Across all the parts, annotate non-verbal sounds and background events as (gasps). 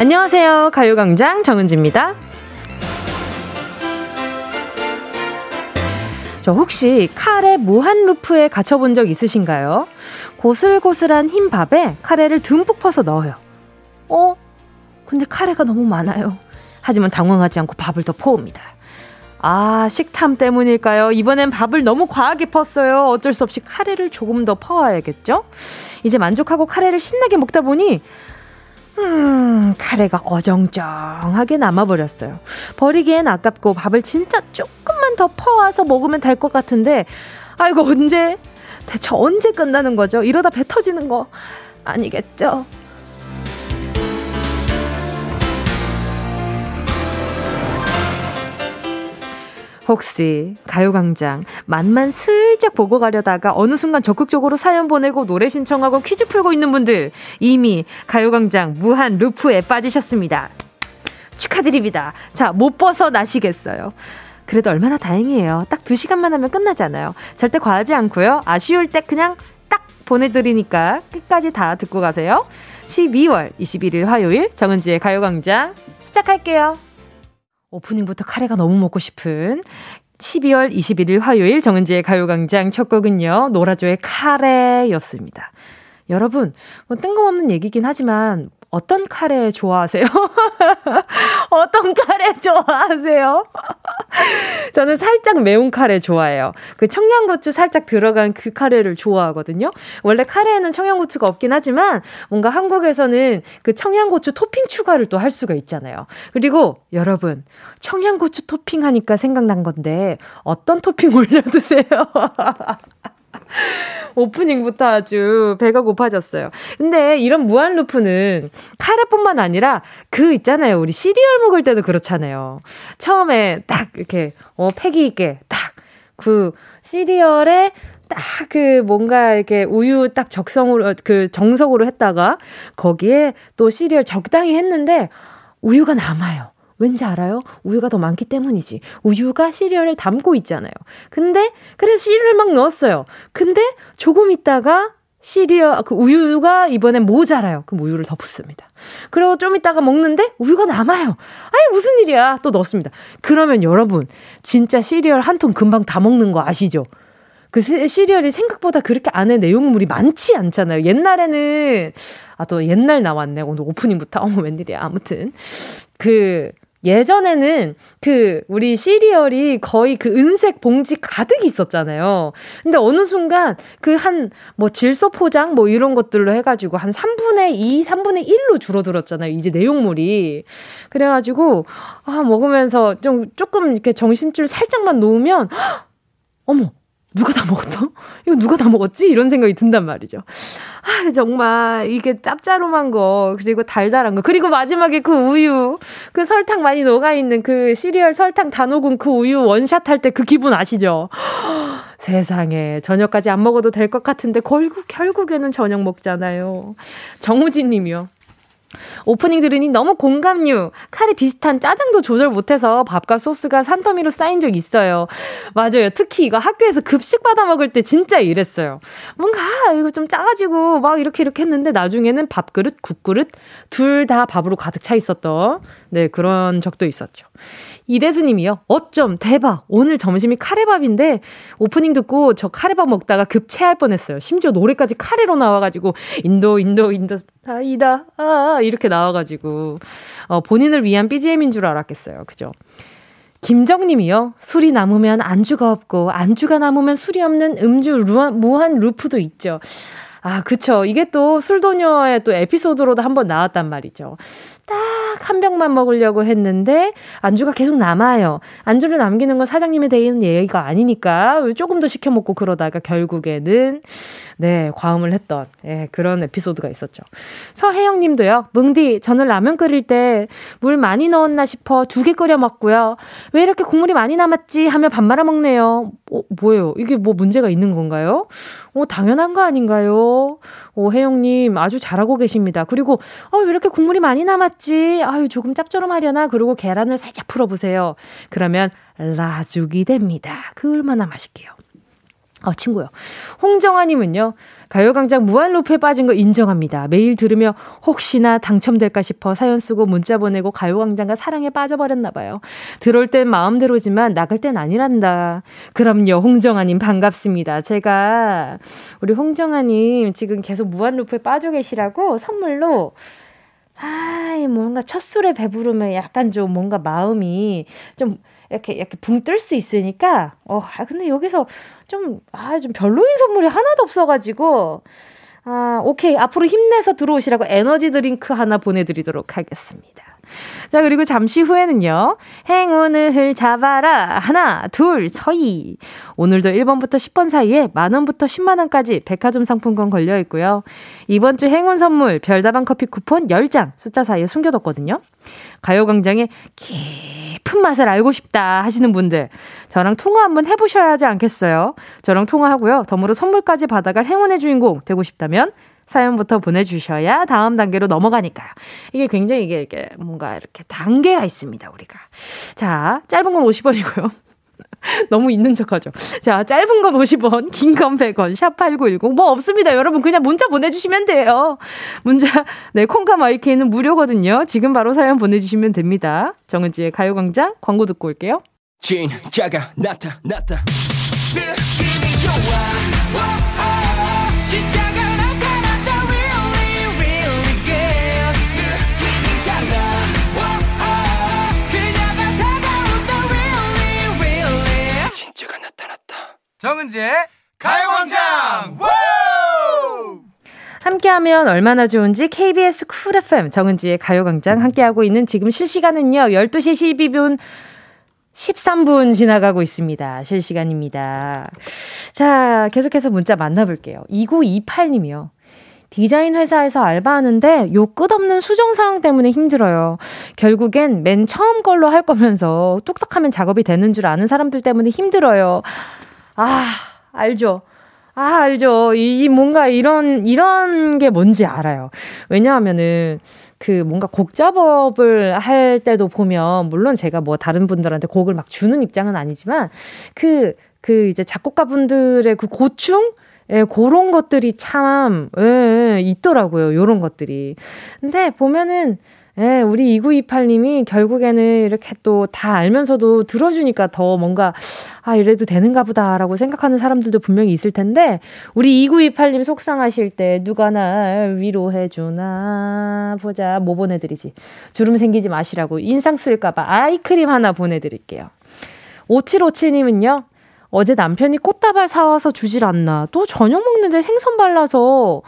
안녕하세요. 가요광장 정은지입니다. 저 혹시 카레 무한 루프에 갇혀본 적 있으신가요? 고슬고슬한 흰 밥에 카레를 듬뿍 퍼서 넣어요. 어? 근데 카레가 너무 많아요. 하지만 당황하지 않고 밥을 더 퍼옵니다. 아, 식탐 때문일까요? 이번엔 밥을 너무 과하게 펐어요. 어쩔 수 없이 카레를 조금 더 퍼와야겠죠? 이제 만족하고 카레를 신나게 먹다 보니 음, 카레가 어정쩡하게 남아버렸어요. 버리기엔 아깝고 밥을 진짜 조금만 더 퍼와서 먹으면 될 것 같은데, 아이고, 언제, 대체 언제 끝나는 거죠? 이러다 배 터지는 거 아니겠죠? 혹시 가요광장 맛만 슬쩍 보고 가려다가 어느 순간 적극적으로 사연 보내고 노래 신청하고 퀴즈 풀고 있는 분들 이미 가요광장 무한 루프에 빠지셨습니다. 축하드립니다. 자, 못 벗어나시겠어요. 그래도 얼마나 다행이에요. 딱 2시간만 하면 끝나잖아요. 절대 과하지 않고요. 아쉬울 때 그냥 딱 보내드리니까 끝까지 다 듣고 가세요. 12월 21일 화요일 정은지의 가요광장 시작할게요. 오프닝부터 카레가 너무 먹고 싶은 12월 21일 화요일 정은지의 가요광장 첫 곡은요, 노라조의 카레였습니다. 여러분, 뭐 뜬금없는 얘기긴 하지만 어떤 카레 좋아하세요? (laughs) 어떤 카레 좋아하세요? (laughs) 저는 살짝 매운 카레 좋아해요. 그 청양고추 살짝 들어간 그 카레를 좋아하거든요. 원래 카레에는 청양고추가 없긴 하지만 뭔가 한국에서는 그 청양고추 토핑 추가를 또 할 수가 있잖아요. 그리고 여러분, 청양고추 토핑 하니까 생각난 건데 어떤 토핑 (laughs) 올려 드세요? 오프닝부터 아주 배가 고파졌어요. 근데 이런 무한 루프는 카레뿐만 아니라 그 있잖아요. 우리 시리얼 먹을 때도 그렇잖아요. 처음에 딱 이렇게 어 패기 있게 딱 그 시리얼에 딱그 뭔가 이렇게 우유 딱 적성으로 그 정석으로 했다가 거기에 또 시리얼 적당히 했는데 우유가 남아요. 왠지 알아요? 우유가 더 많기 때문이지. 우유가 시리얼을 담고 있잖아요. 근데 그래서 시리얼 막 넣었어요. 근데 조금 있다가 시리얼 그 우유가 이번엔 모자라요. 그럼 우유를 더 붓습니다. 그리고 좀 있다가 먹는데 우유가 남아요. 아니 무슨 일이야? 또 넣습니다. 그러면 여러분 진짜 시리얼 한 통 금방 다 먹는 거 아시죠? 그 시리얼이 생각보다 그렇게 안에 내용물이 많지 않잖아요. 옛날에는 아 또 옛날 나왔네. 오늘 오프닝부터 어머 웬일이야. 아무튼 그 예전에는 그 우리 시리얼이 거의 그 은색 봉지 가득 있었잖아요. 근데 어느 순간 그 한 뭐 질소 포장 뭐 이런 것들로 해가지고 한 3분의 2, 3분의 1로 줄어들었잖아요. 이제 내용물이. 그래가지고 아 먹으면서 좀 조금 이렇게 정신줄 살짝만 놓으면 어머 누가 다 먹었어? (laughs) 이거 누가 다 먹었지? 이런 생각이 든단 말이죠. 아, 정말, 이게 짭짤한 거, 그리고 달달한 거, 그리고 마지막에 그 우유, 그 설탕 많이 녹아 있는 그 시리얼 설탕 다 녹은 그 우유 원샷 할 때 그 기분 아시죠? (gasps) 세상에, 저녁까지 안 먹어도 될 것 같은데, 결국, 결국에는 저녁 먹잖아요. 정우진 님이요. 오프닝 들으니 너무 공감류. 카레 비슷한 짜장도 조절 못해서 밥과 소스가 산더미로 쌓인 적 있어요. 맞아요. 특히 이거 학교에서 급식 받아 먹을 때 진짜 이랬어요. 뭔가 이거 좀 짜가지고 막 이렇게 이렇게 했는데 나중에는 밥그릇, 국그릇 둘 다 밥으로 가득 차 있었던 네 그런 적도 있었죠. 이대수님이요. 어쩜 대박. 오늘 점심이 카레밥인데 오프닝 듣고 저 카레밥 먹다가 급체할 뻔했어요. 심지어 노래까지 카레로 나와가지고 인도 인도 인도 다이다 아 이렇게 나와가지고 어, 본인을 위한 BGM인 줄 알았겠어요. 그죠? 김정님이요. 술이 남으면 안주가 없고 안주가 남으면 술이 없는 음주 무한 루프도 있죠. 아, 그쵸. 이게 또 술도녀의 또 에피소드로도 한번 나왔단 말이죠. 딱 한 병만 먹으려고 했는데 안주가 계속 남아요. 안주를 남기는 건 사장님에 대한 예의가 아니니까 조금 더 시켜 먹고 그러다가 결국에는 네, 과음을 했던 예, 그런 에피소드가 있었죠. 서혜영 님도요. 뭉디, 저는 라면 끓일 때 물 많이 넣었나 싶어 두 개 끓여 먹고요. 왜 이렇게 국물이 많이 남았지 하며 밥 말아 먹네요. 어, 뭐예요? 이게 뭐 문제가 있는 건가요? 어, 당연한 거 아닌가요? 오, 혜영님 아주 잘하고 계십니다. 그리고, 어, 왜 이렇게 국물이 많이 남았지? 아유, 조금 짭조름하려나? 그리고 계란을 살짝 풀어보세요. 그러면 라죽이 됩니다. 그 얼마나 맛있게요. 아, 친구요. 홍정아님은요, 가요광장 무한루프에 빠진 거 인정합니다. 매일 들으며 혹시나 당첨될까 싶어 사연 쓰고 문자 보내고 가요광장과 사랑에 빠져버렸나봐요. 들어올 땐 마음대로지만 나갈 땐 아니란다. 그럼요, 홍정아님 반갑습니다. 제가 우리 홍정아님 지금 계속 무한루프에 빠져 계시라고 선물로 아이, 뭔가 첫 술에 배부르면 약간 좀 뭔가 마음이 좀 이렇게, 이렇게 붕 뜰 수 있으니까, 어, 아, 근데 여기서 좀, 아, 좀 별로인 선물이 하나도 없어가지고, 아, 오케이. 앞으로 힘내서 들어오시라고 에너지 드링크 하나 보내드리도록 하겠습니다. 자, 그리고 잠시 후에는요. 행운을 잡아라. 하나, 둘, 서희. 오늘도 1번부터 10번 사이에 만원부터 10만원까지 백화점 상품권 걸려 있고요. 이번 주 행운 선물 별다방 커피 쿠폰 10장 숫자 사이에 숨겨뒀거든요. 가요광장의 깊은 맛을 알고 싶다 하시는 분들. 저랑 통화 한번 해보셔야 하지 않겠어요? 저랑 통화하고요. 덤으로 선물까지 받아갈 행운의 주인공 되고 싶다면 사연부터 보내주셔야 다음 단계로 넘어가니까요. 이게 굉장히 이게, 이게 뭔가 이렇게 단계가 있습니다, 우리가. 자, 짧은 건 50원이고요. (laughs) 너무 있는 척 하죠. 자, 짧은 건 50원, 긴 건 100원, 샵8910. 뭐 없습니다. 여러분, 그냥 문자 보내주시면 돼요. 문자, 네, 콩과 마이케이는 무료거든요. 지금 바로 사연 보내주시면 됩니다. 정은지의 가요광장 광고 듣고 올게요. 진짜가 나타났다. 느낌이 좋아. 정은지의 가요광장 함께하면 얼마나 좋은지 KBS 쿨 FM 정은지의 가요광장 함께하고 있는 지금 실시간은요 12시 12분 13분 지나가고 있습니다. 실시간입니다. 자, 계속해서 문자 만나볼게요. 2928님이요. 디자인 회사에서 알바하는데 요 끝없는 수정 사항 때문에 힘들어요. 결국엔 맨 처음 걸로 할 거면서 뚝딱하면 작업이 되는 줄 아는 사람들 때문에 힘들어요. 아, 알죠. 아, 알죠. 이, 이 뭔가 이런, 이런 게 뭔지 알아요. 왜냐하면은, 그 뭔가 곡 작업을 할 때도 보면, 물론 제가 뭐 다른 분들한테 곡을 막 주는 입장은 아니지만, 그, 그 이제 작곡가분들의 그 고충? 예, 그런 것들이 참, 예, 있더라고요. 요런 것들이. 근데 보면은, 예, 우리 2928님이 결국에는 이렇게 또 다 알면서도 들어주니까 더 뭔가, 아, 이래도 되는가 보다라고 생각하는 사람들도 분명히 있을 텐데, 우리 2928님 속상하실 때 누가 날 위로해주나, 보자, 뭐 보내드리지. 주름 생기지 마시라고 인상 쓸까봐 아이크림 하나 보내드릴게요. 5757님은요, 어제 남편이 꽃다발 사와서 주질 않나. 또 저녁 먹는데 생선 발라서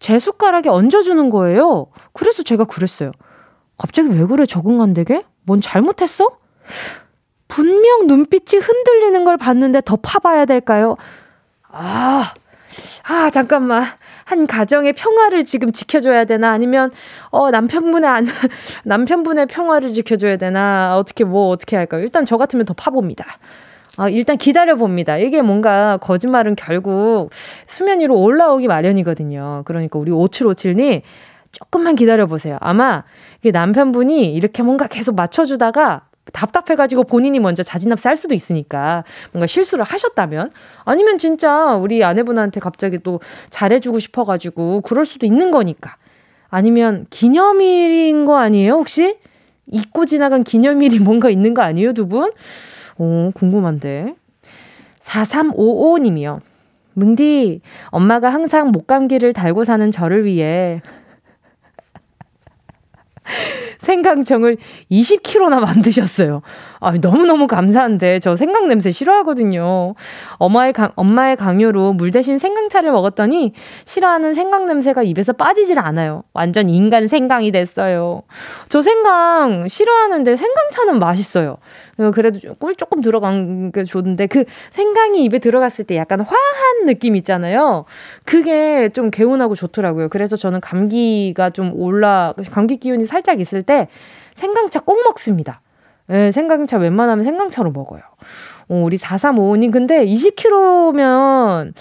제 숟가락에 얹어주는 거예요. 그래서 제가 그랬어요. 갑자기 왜 그래 적응 안 되게? 뭔 잘못했어? 분명 눈빛이 흔들리는 걸 봤는데 더 파봐야 될까요? 아, 아, 잠깐만. 한 가정의 평화를 지금 지켜줘야 되나? 아니면, 어, 남편분의 안, (laughs) 남편분의 평화를 지켜줘야 되나? 어떻게, 뭐, 어떻게 할까요? 일단 저 같으면 더 파봅니다. 아, 일단 기다려봅니다. 이게 뭔가 거짓말은 결국 수면 위로 올라오기 마련이거든요. 그러니까 우리 5757님, 조금만 기다려보세요. 아마 이게 남편분이 이렇게 뭔가 계속 맞춰주다가 답답해가지고 본인이 먼저 자진합 쌀 수도 있으니까 뭔가 실수를 하셨다면 아니면 진짜 우리 아내분한테 갑자기 또 잘해주고 싶어가지고 그럴 수도 있는 거니까 아니면 기념일인 거 아니에요 혹시 잊고 지나간 기념일이 (laughs) 뭔가 있는 거 아니에요 두 분? 오 궁금한데 4355님이요. 뭉디, 엄마가 항상 목감기를 달고 사는 저를 위해 생강청을 20kg나 만드셨어요. 아, 너무너무 감사한데 저 생강 냄새 싫어하거든요. 엄마의 강, 엄마의 강요로 물 대신 생강차를 먹었더니 싫어하는 생강 냄새가 입에서 빠지질 않아요. 완전 인간 생강이 됐어요. 저 생강 싫어하는데 생강차는 맛있어요. 어, 그래도 꿀 조금 들어간 게 좋은데 그 생강이 입에 들어갔을 때 약간 화한 느낌 있잖아요. 그게 좀 개운하고 좋더라고요. 그래서 저는 감기가 좀 올라 감기 기운이 살짝 있을 때 생강차 꼭 먹습니다. 예, 생강차 웬만하면 생강차로 먹어요. 어, 우리 4355님 근데 20kg면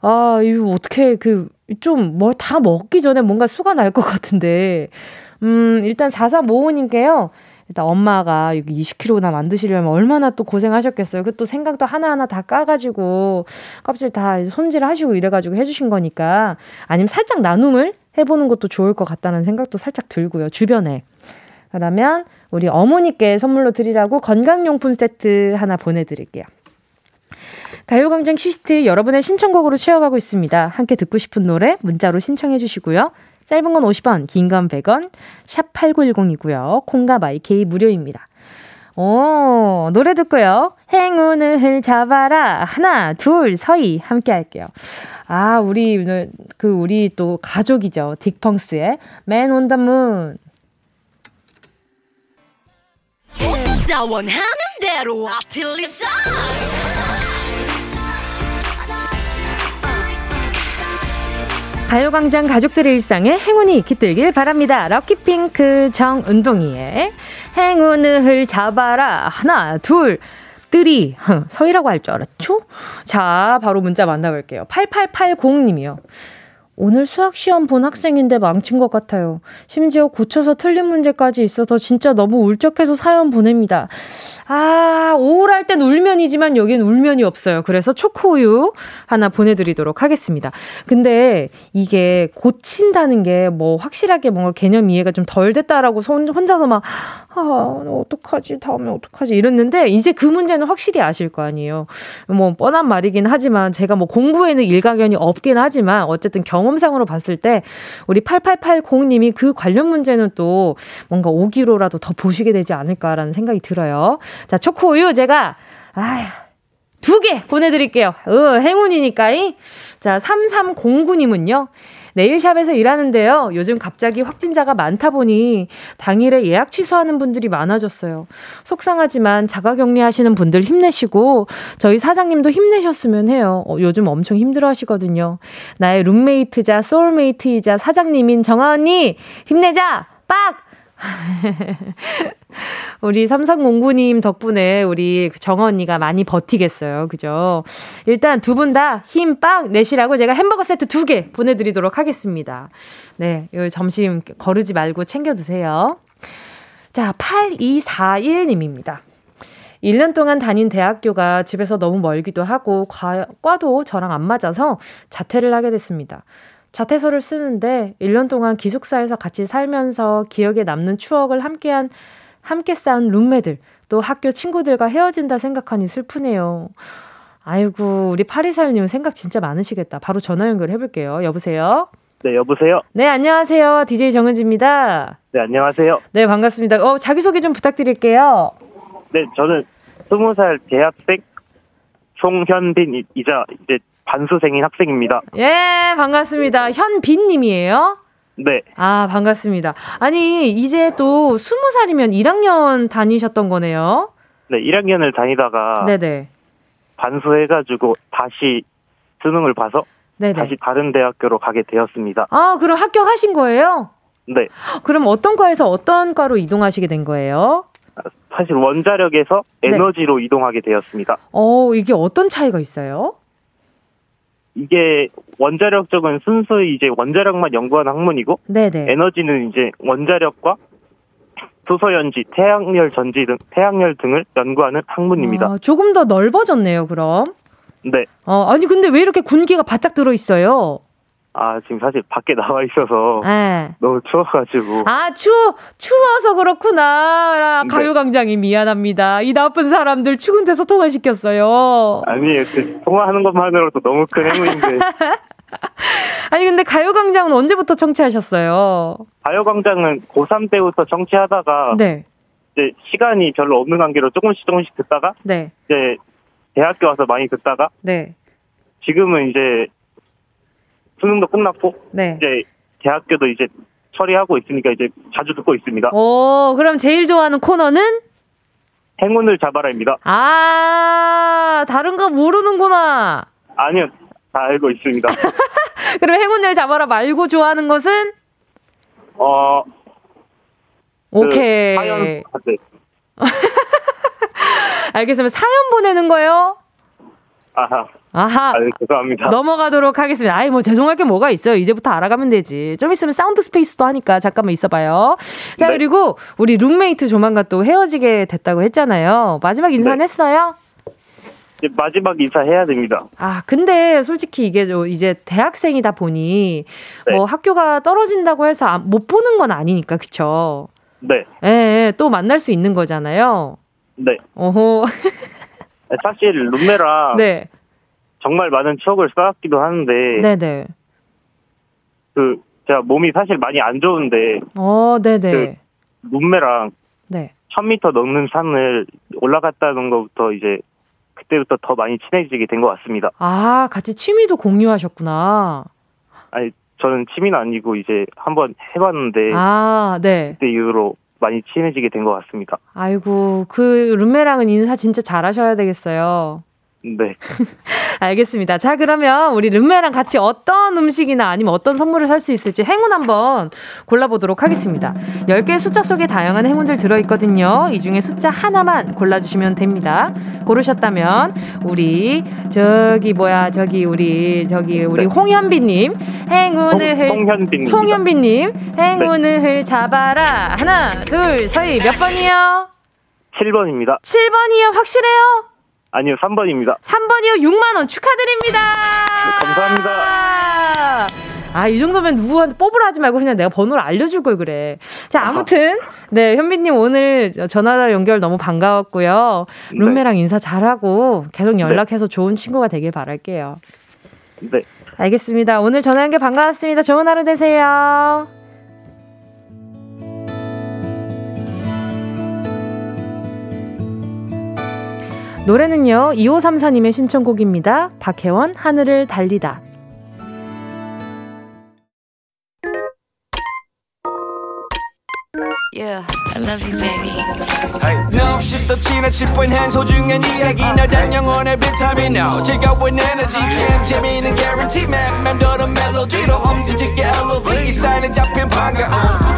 아, 이거 어떻게 그 좀 뭐 다 먹기 전에 뭔가 수가 날 것 같은데. 음, 일단 4355님께요. 일단 엄마가 여기 20kg나 만드시려면 얼마나 또 고생하셨겠어요. 그 또 생각도 하나하나 다 까가지고 껍질 다 손질하시고 이래가지고 해주신 거니까 아니면 살짝 나눔을 해보는 것도 좋을 것 같다는 생각도 살짝 들고요. 주변에. 그러면 우리 어머니께 선물로 드리라고 건강용품 세트 하나 보내드릴게요. 가요광장 퀴스트 여러분의 신청곡으로 채워가고 있습니다. 함께 듣고 싶은 노래 문자로 신청해 주시고요. 짧은 건 50원, 긴 건 100원, 샵 8910이고요. 콩과 마이케이 무료입니다. 오, 노래 듣고요. 행운을 잡아라. 하나, 둘, 서희. 함께 할게요. 아, 우리, 그, 우리 또 가족이죠. 딕펑스의 Man on the Moon. 원하는 대로 아틀리사 가요광장 가족들의 일상에 행운이 깃들길 바랍니다. 럭키핑크 정은동이의 행운을 잡아라. 하나, 둘, 뜨리. 서희라고 할 줄 알았죠? 자, 바로 문자 만나볼게요. 8880님이요. 오늘 수학 시험 본 학생인데 망친 것 같아요. 심지어 고쳐서 틀린 문제까지 있어서 진짜 너무 울적해서 사연 보냅니다. 아, 우울할 땐 울면이지만 여긴 울면이 없어요. 그래서 초코우유 하나 보내드리도록 하겠습니다. 근데 이게 고친다는 게 뭐 확실하게 뭔가 개념 이해가 좀 덜 됐다라고 혼자서 막, 아, 어떡하지? 다음에 어떡하지? 이랬는데 이제 그 문제는 확실히 아실 거 아니에요. 뭐 뻔한 말이긴 하지만 제가 뭐 공부에는 일가견이 없긴 하지만 어쨌든 경험 상으로 봤을 때 우리 8880님이 그 관련 문제는 또 뭔가 5기로라도 더 보시게 되지 않을까라는 생각이 들어요. 자, 초코우유 제가, 아휴, 두 개 보내드릴게요. 어, 행운이니까이. 자, 3309님은요. 네일샵에서 일하는데요. 요즘 갑자기 확진자가 많다 보니 당일에 예약 취소하는 분들이 많아졌어요. 속상하지만 자가 격리하시는 분들 힘내시고 저희 사장님도 힘내셨으면 해요. 어, 요즘 엄청 힘들어 하시거든요. 나의 룸메이트자 소울메이트이자 사장님인 정아 언니 힘내자! 빡! (laughs) 우리 삼삼공구님 덕분에 우리 정어 언니가 많이 버티겠어요. 그죠? 일단 두 분 다 힘 빡 내시라고 제가 햄버거 세트 두 개 보내드리도록 하겠습니다. 네, 요 점심 거르지 말고 챙겨 드세요. 자, 8241님입니다. 1년 동안 다닌 대학교가 집에서 너무 멀기도 하고 과, 과도 저랑 안 맞아서 자퇴를 하게 됐습니다. 자퇴서를 쓰는데 1년 동안 기숙사에서 같이 살면서 기억에 남는 추억을 함께한 함께 쌓은 룸메들 또 학교 친구들과 헤어진다 생각하니 슬프네요. 아이고 우리 파리살님 생각 진짜 많으시겠다. 바로 전화 연결해 볼게요. 여보세요. 네, 여보세요. 네, 안녕하세요. DJ 정은지입니다. 네, 안녕하세요. 네, 반갑습니다. 어, 자기 소개 좀 부탁드릴게요. 네, 저는 20살 대학생 송현빈이자 이제 반수생인 학생입니다. 예, 반갑습니다. 현빈님이에요? 네. 아, 반갑습니다. 아니, 이제 또 20살이면 1학년 다니셨던 거네요? 네, 1학년을 다니다가. 네네. 반수해가지고 다시 수능을 봐서. 네네. 다시 다른 대학교로 가게 되었습니다. 아, 그럼 합격하신 거예요? 네. 그럼 어떤 과에서 어떤 과로 이동하시게 된 거예요? 사실 원자력에서 네. 에너지로 이동하게 되었습니다. 어, 이게 어떤 차이가 있어요? 이게 원자력 쪽은 순수히 이제 원자력만 연구하는 학문이고 네네. 에너지는 이제 원자력과 수소 연지, 태양열 전지 등 태양열 등을 연구하는 학문입니다. 아, 조금 더 넓어졌네요, 그럼. 네. 어, 아니 근데 왜 이렇게 군기가 바짝 들어 있어요? 아, 지금 사실 밖에 나와 있어서 네. 너무 추워가지고. 아, 추워, 추워서 그렇구나. 네. 가요광장이 미안합니다. 이 나쁜 사람들 추운 데서 통화시켰어요. 아니에요. 그 통화하는 것만으로도 너무 큰 행운인데. (laughs) 아니, 근데 가요광장은 언제부터 청취하셨어요? 가요광장은 고3 때부터 청취하다가. 네. 이제 시간이 별로 없는 관계로 조금씩 조금씩 듣다가. 네. 이제 대학교 와서 많이 듣다가. 네. 지금은 이제 수능도 끝났고 네. 이제 대학교도 이제 처리하고 있으니까 이제 자주 듣고 있습니다. 오, 그럼 제일 좋아하는 코너는 행운을 잡아라입니다. 아, 다른 거 모르는구나. 아니요, 다 알고 있습니다. (laughs) 그럼 행운을 잡아라 말고 좋아하는 것은? 어, 그 오케이. 그 사연, 네. (laughs) 알겠습니다. 사연 보내는 거요? 아하. 아하. 아, 죄송합니다. 넘어가도록 하겠습니다. 아이, 뭐, 죄송할 게 뭐가 있어요. 이제부터 알아가면 되지. 좀 있으면 사운드 스페이스도 하니까 잠깐만 있어봐요. 자, 네. 그리고 우리 룸메이트 조만간 또 헤어지게 됐다고 했잖아요. 마지막 인사는 네. 했어요? 이제 마지막 인사해야 됩니다. 아, 근데 솔직히 이게 이제 대학생이다 보니 네. 뭐 학교가 떨어진다고 해서 못 보는 건 아니니까, 그쵸? 네. 예, 예또 만날 수 있는 거잖아요. 네. 어호. 사실 룸메랑 네. 정말 많은 추억을 쌓았기도 하는데. 네네. 그 제가 몸이 사실 많이 안 좋은데. 어, 네네. 그 룸메랑 네. 1000m 넘는 산을 올라갔다는 것부터 이제 그때부터 더 많이 친해지게 된 것 같습니다. 아, 같이 취미도 공유하셨구나. 아니, 저는 취미는 아니고 이제 한번 해봤는데. 아, 네. 그때 이후로 많이 친해지게 된 것 같습니다. 아이고, 그 룸메랑은 인사 진짜 잘하셔야 되겠어요. 네. (laughs) 알겠습니다. 자, 그러면 우리 름메랑 같이 어떤 음식이나 아니면 어떤 선물을 살 수 있을지 행운 한번 골라보도록 하겠습니다. 10개의 숫자 속에 다양한 행운들 들어있거든요. 이 중에 숫자 하나만 골라주시면 됩니다. 고르셨다면, 우리, 저기, 뭐야, 저기, 우리, 저기, 우리 네. 홍현비님, 행운을, 송현빈 송현비님, 행운을 네. 잡아라. 하나, 둘, 서희, 몇 번이요? 7번입니다. 7번이요? 확실해요? 아니요, 3번입니다. 3번이요? 6만원 축하드립니다. 네, 감사합니다. 아, 이 정도면 누구한테 뽑으라 하지 말고 그냥 내가 번호를 알려줄 걸 그래. 자, 아무튼, 네, 현빈님 오늘 전화 연결 너무 반가웠고요. 네. 룸메랑 네. 인사 잘하고 계속 연락해서 네. 좋은 친구가 되길 바랄게요. 네. 알겠습니다. 오늘 전화 연결 반가웠습니다. 좋은 하루 되세요. 노래는요, 2534님의 신청곡입니다. 박혜원, 하늘을 달리다. Yeah, I love you, baby. No, 없이 또 지나칠 뻔한 소중한 이야기. 너란 영혼의 비타민 No 즐거운 에너지. 참 재미있는 guarantee man 맘대로 멜로디로 엄지짓게 elevate. 사인에 잡힌 반가움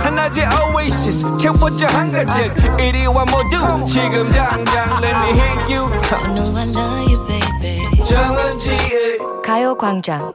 하나의 oasis 채워져 한가득 이리와 모두 지금 당장 let me hit you. I know I love you, baby. 정은지의 가요광장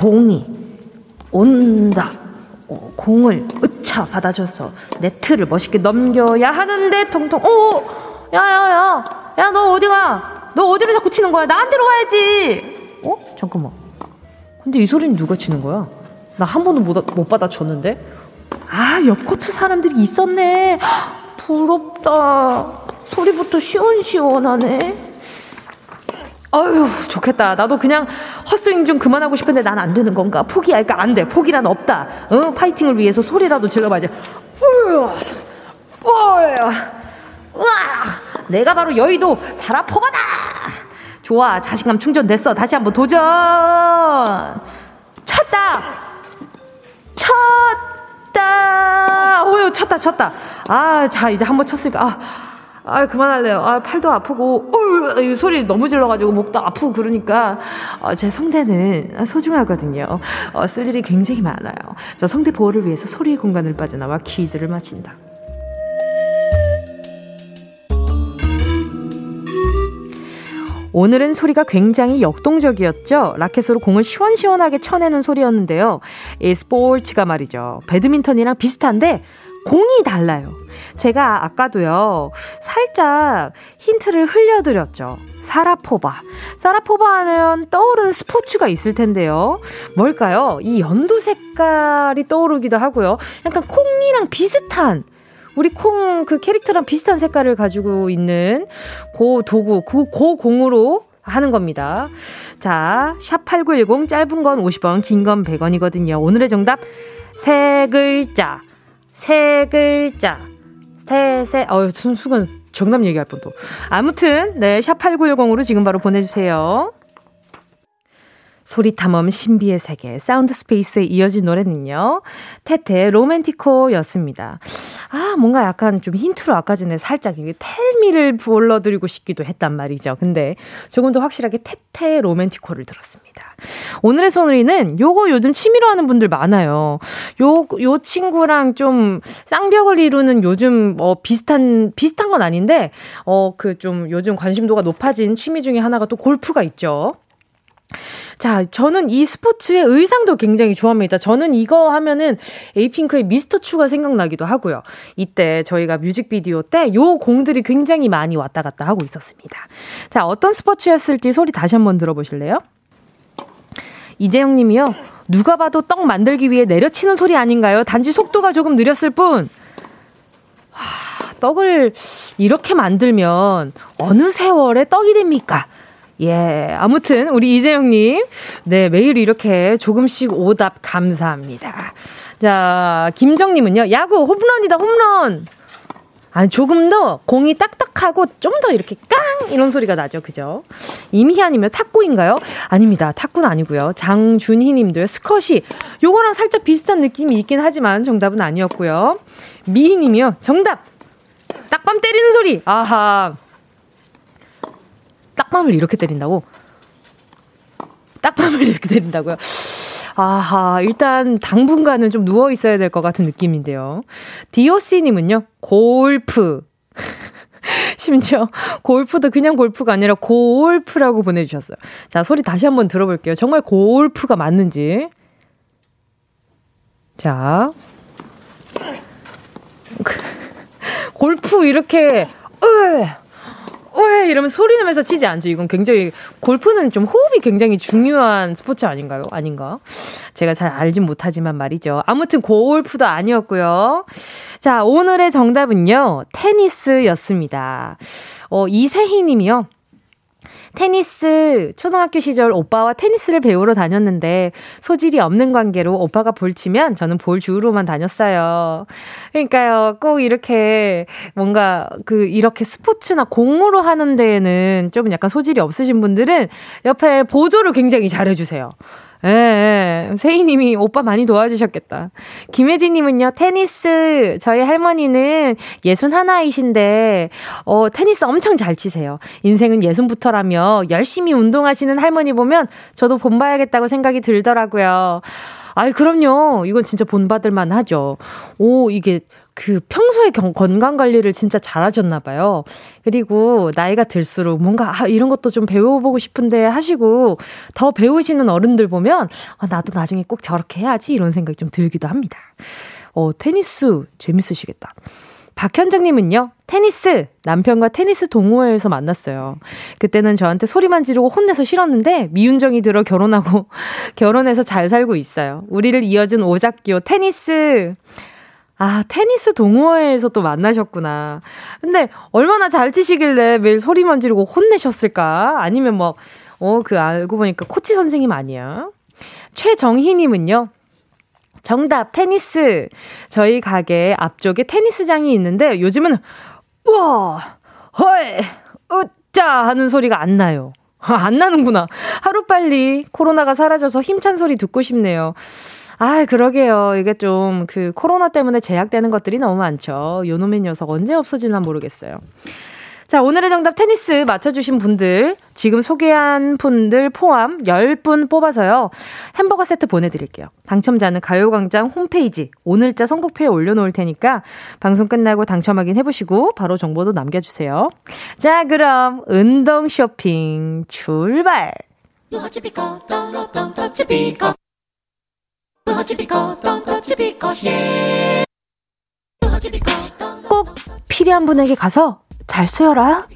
공이 온다. 어, 공을 으차 받아줘서 네트를 멋있게 넘겨야 하는데 통통 오 야야야 야 너 어디가? 너 어디로 자꾸 치는 거야? 나한테로 와야지. 어? 잠깐만. 근데 이 소리는 누가 치는 거야? 나 한 번도 못, 못 받아줬는데? 아 옆 코트 사람들이 있었네. (gasps) 부럽다. 소리부터 시원시원하네 아유, 좋겠다. 나도 그냥 헛스윙 좀 그만하고 싶은데 난 안 되는 건가? 포기할까? 안 돼. 포기란 없다. 어? 파이팅을 위해서 소리라도 질러봐야지. 우야, 우와. 내가 바로 여의도 사라포바다! 좋아. 자신감 충전됐어. 다시 한번 도전! 쳤다! 쳤다! 어유, 쳤다, 쳤다. 아, 자, 이제 한번 쳤으니까, 아. 아, 그만할래요. 아, 팔도 아프고, 어, 이 소리 너무 질러가지고 목도 아프고 그러니까, 어, 제 성대는 소중하거든요. 어, 쓸 일이 굉장히 많아요. 저 성대 보호를 위해서 소리의 공간을 빠져나와 퀴즈를 마친다. 오늘은 소리가 굉장히 역동적이었죠. 라켓으로 공을 시원시원하게 쳐내는 소리였는데요. 이 스포츠가 말이죠. 배드민턴이랑 비슷한데 공이 달라요. 제가 아까도요, 살짝 힌트를 흘려드렸죠. 사라포바. 사라포바 하면 떠오르는 스포츠가 있을 텐데요. 뭘까요? 이 연두 색깔이 떠오르기도 하고요. 약간 콩이랑 비슷한, 우리 콩 그 캐릭터랑 비슷한 색깔을 가지고 있는 고 도구, 그, 고 공으로 하는 겁니다. 자, 샵8910 짧은 건 50원, 긴 건 100원이거든요. 오늘의 정답 세 글자. 세 글자. 세, 세, 어유 순간 정답 얘기할 뻔도. 아무튼, 네, 샵8910으로 지금 바로 보내주세요. 소리 탐험 신비의 세계 사운드 스페이스에 이어진 노래는요. 테테 로맨티코였습니다. 아, 뭔가 약간 좀 힌트로 아까 전에 살짝 이게 Tell Me를 불러드리고 싶기도 했단 말이죠. 근데 조금 더 확실하게 테테 로맨티코를 들었습니다. 오늘의 소리는 요거 요즘 취미로 하는 분들 많아요. 요, 요 친구랑 좀 쌍벽을 이루는 요즘 어 비슷한, 비슷한 건 아닌데, 어, 그 좀 요즘 관심도가 높아진 취미 중에 하나가 또 골프가 있죠. 자, 저는 이 스포츠의 의상도 굉장히 좋아합니다. 저는 이거 하면은 에이핑크의 미스터 추가 생각나기도 하고요. 이때 저희가 뮤직비디오 때 요 공들이 굉장히 많이 왔다 갔다 하고 있었습니다. 자, 어떤 스포츠였을지 소리 다시 한번 들어보실래요? 이재영 님이요. 누가 봐도 떡 만들기 위해 내려치는 소리 아닌가요? 단지 속도가 조금 느렸을 뿐. 하, 떡을 이렇게 만들면 어느 세월에 떡이 됩니까? 예. 아무튼, 우리 이재영 님. 네, 매일 이렇게 조금씩 오답 감사합니다. 자, 김정 님은요. 야구 홈런이다, 홈런! 아니, 조금 더 공이 딱딱하고 좀 더 이렇게 깡! 이런 소리가 나죠. 그죠? 임희아님은 탁구인가요? 아닙니다. 탁구는 아니고요. 장준희 님도요. 스컷이 요거랑 살짝 비슷한 느낌이 있긴 하지만 정답은 아니었고요. 미희 님이요. 정답! 딱밤 때리는 소리! 아하. 딱밤을 이렇게 때린다고? 딱밤을 이렇게 때린다고요? 아하, 일단 당분간은 좀 누워 있어야 될 것 같은 느낌인데요. 디오씨님은요, 골프. (laughs) 심지어 골프도 그냥 골프가 아니라 골프라고 보내주셨어요. 자, 소리 다시 한번 들어볼게요. 정말 골프가 맞는지. 자. 골프 이렇게, 으! 왜 이러면 소리 내면서 치지 않죠. 이건 굉장히 골프는 좀 호흡이 굉장히 중요한 스포츠 아닌가요? 아닌가? 제가 잘 알진 못하지만 말이죠. 아무튼 골프도 아니었고요. 자, 오늘의 정답은요. 테니스였습니다. 어, 이세희 님이요. 테니스 초등학교 시절 오빠와 테니스를 배우러 다녔는데 소질이 없는 관계로 오빠가 볼 치면 저는 볼 주우로만 다녔어요. 그러니까요. 꼭 이렇게 뭔가 그 이렇게 스포츠나 공으로 하는 데에는 좀 약간 소질이 없으신 분들은 옆에 보조를 굉장히 잘해 주세요. 예, 예. 세희님이 오빠 많이 도와주셨겠다. 김혜진님은요, 테니스. 저희 할머니는 예순 하나이신데, 어, 테니스 엄청 잘 치세요. 인생은 예순부터라며 열심히 운동하시는 할머니 보면 저도 본봐야겠다고 생각이 들더라고요. 아이, 그럼요. 이건 진짜 본받을 만 하죠. 오, 이게 그 평소에 건강 관리를 진짜 잘하셨나 봐요. 그리고 나이가 들수록 뭔가 아, 이런 것도 좀 배워보고 싶은데 하시고 더 배우시는 어른들 보면 아, 나도 나중에 꼭 저렇게 해야지 이런 생각이 좀 들기도 합니다. 어, 테니스 재밌으시겠다. 박현정님은요, 테니스! 남편과 테니스 동호회에서 만났어요. 그때는 저한테 소리만 지르고 혼내서 싫었는데, 미운정이 들어 결혼하고, (laughs) 결혼해서 잘 살고 있어요. 우리를 이어준 오작교 테니스! 아, 테니스 동호회에서 또 만나셨구나. 근데 얼마나 잘 치시길래 매일 소리만 지르고 혼내셨을까? 아니면 뭐, 어, 그 알고 보니까 코치 선생님 아니야? 최정희님은요, 정답, 테니스. 저희 가게 앞쪽에 테니스장이 있는데 요즘은, 우와, 헐, 으짜 하는 소리가 안 나요. 안 나는구나. 하루빨리 코로나가 사라져서 힘찬 소리 듣고 싶네요. 아, 그러게요. 이게 좀 그 코로나 때문에 제약되는 것들이 너무 많죠. 요놈의 녀석 언제 없어질나 모르겠어요. 자, 오늘의 정답 테니스 맞춰주신 분들, 지금 소개한 분들 포함 10분 뽑아서요. 햄버거 세트 보내드릴게요. 당첨자는 가요광장 홈페이지 오늘자 선곡표에 올려놓을 테니까 방송 끝나고 당첨 확인 해보시고 바로 정보도 남겨주세요. 자, 그럼 운동 쇼핑 출발! 꼭 필요한 분에게 가서 잘 쓰여라.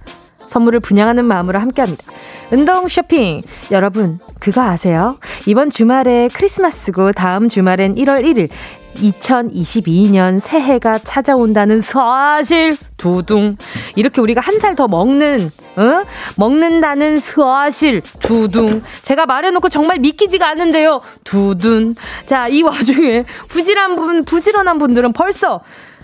선물을 분양하는 마음으로 함께합니다. 운동 쇼핑. 여러분, 그거 아세요? 이번 주말에 크리스마스고 다음 주말엔 1월 1일 2022년 새해가 찾아온다는 사실 두둥 이렇게 우리가 한 살 더 먹는 어? 먹는다는 사실 두둥 제가 말해놓고 정말 믿기지가 않는데요 두둔 자이 와중에 부지런 분 부지런한 분들은 벌써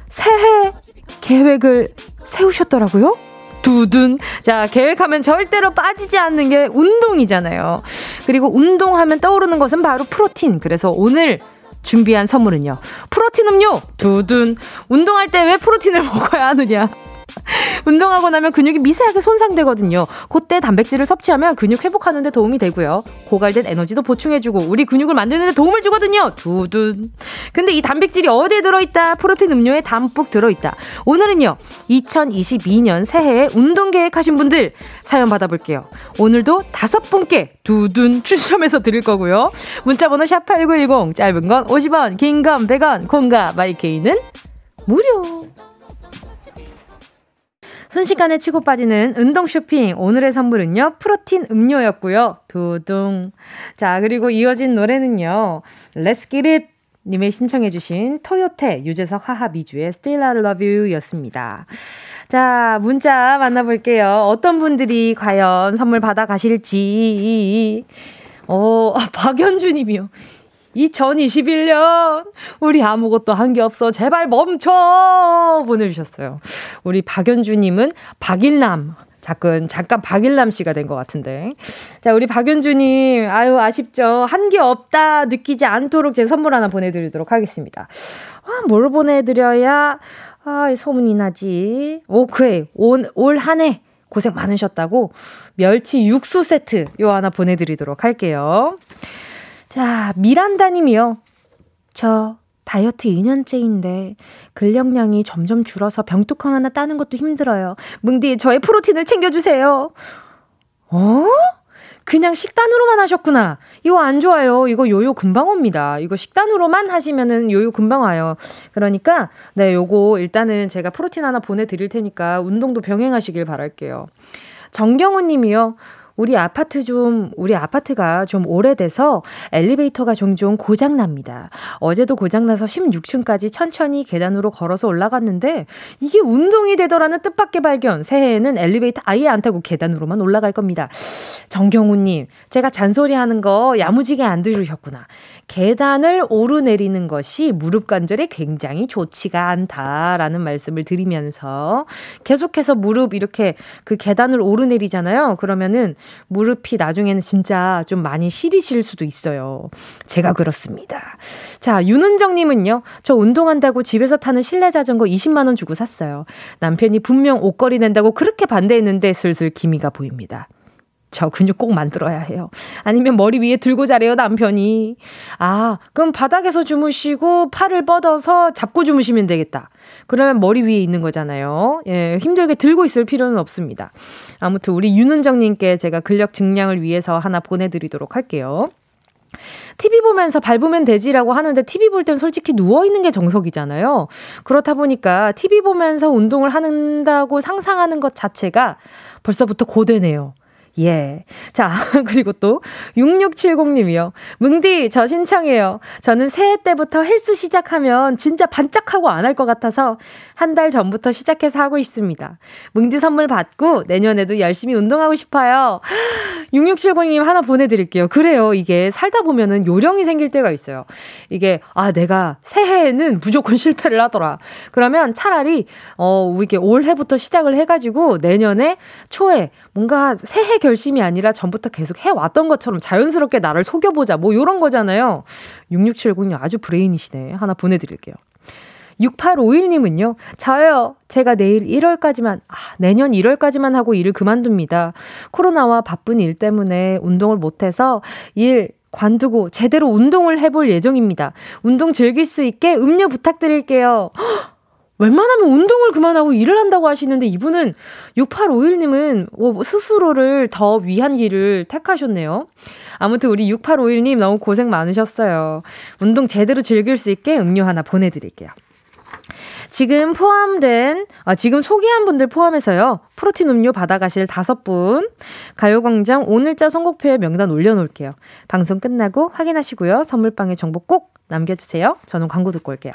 새해 계획을 세우셨더라고요. 두둔. 자, 계획하면 절대로 빠지지 않는 게 운동이잖아요. 그리고 운동하면 떠오르는 것은 바로 프로틴. 그래서 오늘 준비한 선물은요. 프로틴 음료 두둔. 운동할 때 왜 프로틴을 (laughs) 먹어야 하느냐? (laughs) 운동하고 나면 근육이 미세하게 손상되거든요. 그때 단백질을 섭취하면 근육 회복하는데 도움이 되고요. 고갈된 에너지도 보충해주고 우리 근육을 만드는데 도움을 주거든요. 두둔. 근데 이 단백질이 어디에 들어있다? 프로틴 음료에 담뿍 들어있다. 오늘은요. 2022년 새해에 운동 계획하신 분들 사연 받아볼게요. 오늘도 다섯 분께 두둔 추첨해서 드릴 거고요. 문자번호 샵8910 짧은 건 50원 긴 건 100원 콩과 마이케이는 무료. 순식간에 치고 빠지는 운동 쇼핑. 오늘의 선물은요, 프로틴 음료였고요. 두둥. 자, 그리고 이어진 노래는요, Let's Get It! 님의 신청해주신 토요테 유재석 하하 미주의 Still I Love You 였습니다. 자, 문자 만나볼게요. 어떤 분들이 과연 선물 받아 가실지. 어, (laughs) 아, 박연주님이요. 2021년 우리 아무것도 한 게 없어 제발 멈춰 보내주셨어요. 우리 박연주님은 박일남 잠깐 잠깐 박일남 씨가 된 것 같은데 자 우리 박연주님 아유 아쉽죠 한 게 없다 느끼지 않도록 제 선물 하나 보내드리도록 하겠습니다. 아 뭘 보내드려야 아 소문이 나지 오케이 올한해 고생 많으셨다고 멸치 육수 세트 요 하나 보내드리도록 할게요. 자, 미란다 님이요. 저 다이어트 2년째인데 근력량이 점점 줄어서 병뚜껑 하나 따는 것도 힘들어요. 뭉디 저의 프로틴을 챙겨주세요. 어? 그냥 식단으로만 하셨구나. 이거 안 좋아요. 이거 요요 금방 옵니다. 이거 식단으로만 하시면은 요요 금방 와요. 그러니까, 네, 요거 일단은 제가 프로틴 하나 보내 드릴 테니까 운동도 병행하시길 바랄게요. 정경호 님이요. 우리 아파트 좀, 우리 아파트가 좀 오래돼서 엘리베이터가 종종 고장납니다. 어제도 고장나서 16층까지 천천히 계단으로 걸어서 올라갔는데 이게 운동이 되더라는 뜻밖의 발견. 새해에는 엘리베이터 아예 안 타고 계단으로만 올라갈 겁니다. 정경우님, 제가 잔소리 하는 거 야무지게 안 들으셨구나. 계단을 오르내리는 것이 무릎 관절에 굉장히 좋지가 않다라는 말씀을 드리면서 계속해서 무릎 이렇게 그 계단을 오르내리잖아요. 그러면은 무릎이 나중에는 진짜 좀 많이 시리실 수도 있어요. 제가 그렇습니다. 자, 윤은정님은요. 저 운동한다고 집에서 타는 실내 자전거 20만원 주고 샀어요. 남편이 분명 옷걸이 낸다고 그렇게 반대했는데 슬슬 기미가 보입니다. 저 근육 꼭 만들어야 해요. 아니면 머리 위에 들고 자래요, 남편이. 아, 그럼 바닥에서 주무시고 팔을 뻗어서 잡고 주무시면 되겠다. 그러면 머리 위에 있는 거잖아요. 예, 힘들게 들고 있을 필요는 없습니다. 아무튼 우리 윤은정님께 제가 근력 증량을 위해서 하나 보내드리도록 할게요. TV 보면서 밟으면 되지라고 하는데 TV 볼 땐 솔직히 누워있는 게 정석이잖아요. 그렇다 보니까 TV 보면서 운동을 한다고 상상하는 것 자체가 벌써부터 고되네요. 예. 자, (laughs) 그리고 또 6670님이요. 뭉디, 저 신청해요. 저는 새해 때부터 헬스 시작하면 진짜 반짝하고 안 할 것 같아서 한 달 전부터 시작해서 하고 있습니다. 뭉디 선물 받고 내년에도 열심히 운동하고 싶어요. (gasps) 6670님 하나 보내드릴게요. 그래요. 이게 살다 보면은 요령이 생길 때가 있어요. 이게, 아, 내가 새해에는 무조건 (laughs) 실패를 하더라. 그러면 차라리, 어, 이렇게 올해부터 시작을 해가지고 내년에 초에 뭔가 새해 결심이 아니라 전부터 계속 해왔던 것처럼 자연스럽게 나를 속여보자. 뭐 요런 거잖아요. 6670님 아주 브레인이시네. 하나 보내드릴게요. 6851님은요, 저요. 제가 내일 1월까지만, 아, 내년 1월까지만 하고 일을 그만둡니다. 코로나와 바쁜 일 때문에 운동을 못해서 일 관두고 제대로 운동을 해볼 예정입니다. 운동 즐길 수 있게 음료 부탁드릴게요. 웬만하면 운동을 그만하고 일을 한다고 하시는데 이분은 6851님은 뭐 스스로를 더 위한 길을 택하셨네요. 아무튼 우리 6851님 너무 고생 많으셨어요. 운동 제대로 즐길 수 있게 음료 하나 보내드릴게요. 지금 포함된, 아, 지금 소개한 분들 포함해서요. 프로틴 음료 받아가실 다섯 분. 가요광장 오늘자 선곡표에 명단 올려놓을게요. 방송 끝나고 확인하시고요. 선물방에 정보 꼭 남겨주세요. 저는 광고 듣고 올게요.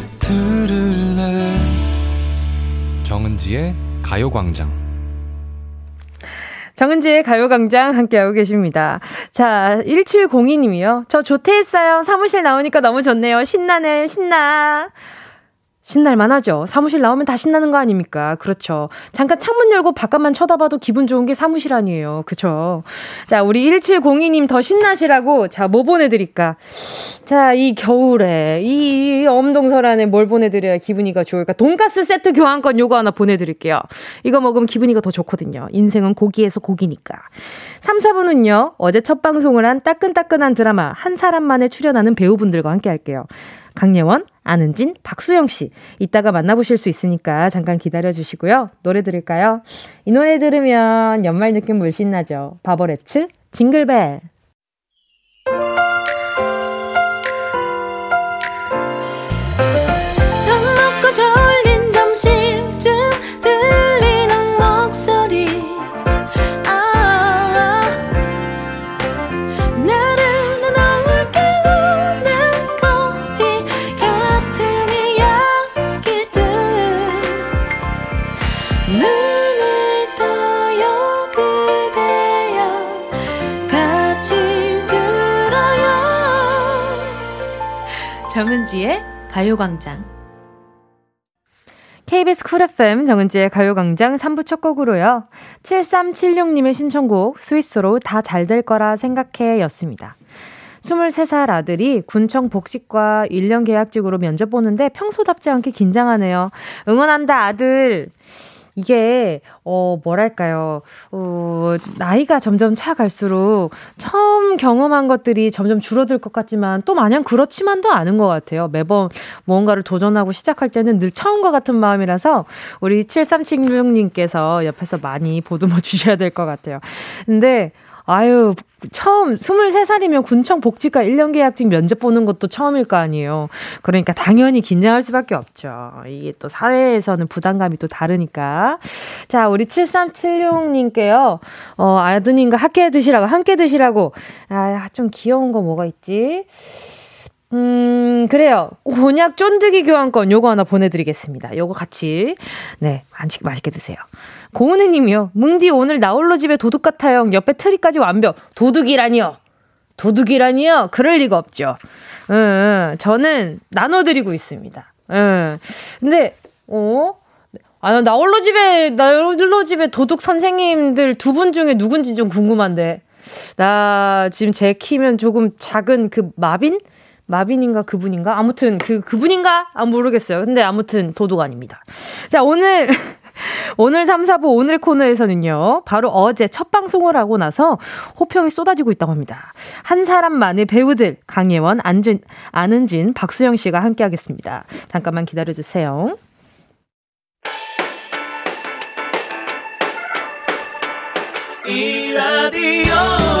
들을래 정은지의 가요광장 정은지의 가요광장 함께하고 계십니다. 자, 1702님이요. 저 조퇴했어요. 사무실 나오니까 너무 좋네요. 신나네, 신나. 신날만 하죠. 사무실 나오면 다 신나는 거 아닙니까? 그렇죠. 잠깐 창문 열고 바깥만 쳐다봐도 기분 좋은 게 사무실 아니에요. 그쵸? 자, 우리 1702님 더 신나시라고, 자, 뭐 보내드릴까? 자, 이 겨울에, 이 엄동설 안에 뭘 보내드려야 기분이가 좋을까? 돈가스 세트 교환권 요거 하나 보내드릴게요. 이거 먹으면 기분이가 더 좋거든요. 인생은 고기에서 고기니까. 3, 4분은요, 어제 첫 방송을 한 따끈따끈한 드라마 한 사람만에 출연하는 배우분들과 함께 할게요. 강예원, 안은진, 박수영 씨. 이따가 만나보실 수 있으니까 잠깐 기다려 주시고요. 노래 들을까요? 이 노래 들으면 연말 느낌 물씬 나죠. 바버레츠, 징글벨. 정은지의 가요광장. KBS 쿨 FM 정은지의 가요광장 3부 첫 곡으로요. 7376님의 신청곡 스위스로 다 잘 될 거라 생각해 였습니다. 23살 아들이 군청 복지과 1년 계약직으로 면접 보는데 평소답지 않게 긴장하네요. 응원한다, 아들. 이게, 어, 뭐랄까요. 어, 나이가 점점 차 갈수록 처음 경험한 것들이 점점 줄어들 것 같지만 또 마냥 그렇지만도 않은 것 같아요. 매번 무언가를 도전하고 시작할 때는 늘 처음과 같은 마음이라서 우리 7376님께서 옆에서 많이 보듬어 주셔야 될 것 같아요. 근데, 아유, 처음 23살이면 군청 복지과 1년 계약직 면접 보는 것도 처음일 거 아니에요. 그러니까 당연히 긴장할 수밖에 없죠. 이게 또 사회에서는 부담감이 또 다르니까. 자, 우리 7376님께요. 어, 아드님과 함께 드시라고, 함께 드시라고. 아, 좀 귀여운 거 뭐가 있지? 음, 그래요. 곤약 쫀득이 교환권 요거 하나 보내드리겠습니다. 요거 같이, 네, 맛있게 드세요. 고은혜 님이요. 뭉디 오늘 나홀로 집에 도둑 같아요. 옆에 트리까지 완벽. 도둑이라니요. 도둑이라니요? 그럴 리가 없죠. 음, 저는 나눠드리고 있습니다. 음, 근데, 어? 아, 나홀로 집에, 나홀로 집에 도둑 선생님들 두 분 중에 누군지 좀 궁금한데. 나 지금 제 키면 조금 작은 그 마빈? 마빈인가 그분인가? 아무튼 그, 그분인가? 아, 모르겠어요. 근데 아무튼 도둑 아닙니다. 자, 오늘. (laughs) 오늘 3, 4부 오늘 코너에서는요, 바로 어제 첫 방송을 하고 나서 호평이 쏟아지고 있다고 합니다. 한 사람만의 배우들, 강예원, 안진, 안은진, 박수영 씨가 함께 하겠습니다. 잠깐만 기다려주세요. 이 라디오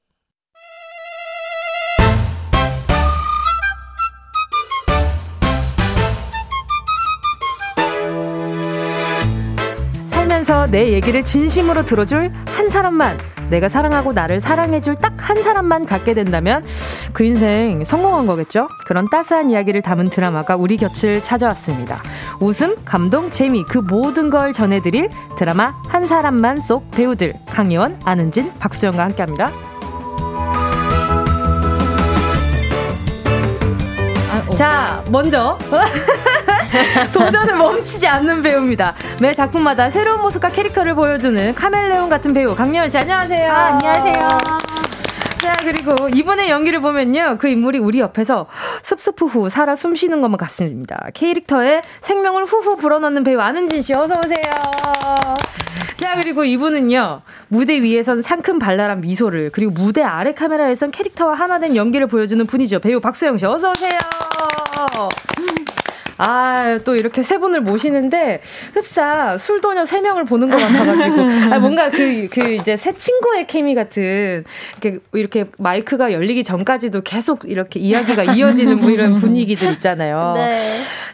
살면서 내 얘기를 진심으로 들어줄 한 사람만 내가 사랑하고 나를 사랑해줄 딱 한 사람만 갖게 된다면 그 인생 성공한 거겠죠? 그런 따스한 이야기를 담은 드라마가 우리 곁을 찾아왔습니다. 웃음, 감동, 재미 그 모든 걸 전해드릴 드라마 한 사람만 속 배우들 강예원, 안은진, 박수영과 함께합니다. 아, 자, 먼저 (laughs) (laughs) 도전을 멈추지 않는 배우입니다. 매 작품마다 새로운 모습과 캐릭터를 보여주는 카멜레온 같은 배우 강예원 씨 안녕하세요. 아, 안녕하세요. 자, 그리고 이분의 연기를 보면요. 그 인물이 우리 옆에서 습습 후후 살아 숨 쉬는 것만 같습니다. 캐릭터에 생명을 후후 불어넣는 배우 안은진 씨 어서 오세요. 자, 그리고 이분은요. 무대 위에선 상큼 발랄한 미소를 그리고 무대 아래 카메라에선 캐릭터와 하나 된 연기를 보여주는 분이죠. 배우 박수영 씨 어서 오세요. 아, 또 이렇게 세 분을 모시는데 흡사 술도녀 세 명을 보는 것 같아가지고 아, 뭔가 그, 그 이제 새 친구의 케미 같은 이렇게, 이렇게 마이크가 열리기 전까지도 계속 이렇게 이야기가 이어지는 뭐 이런 분위기들 있잖아요. 네.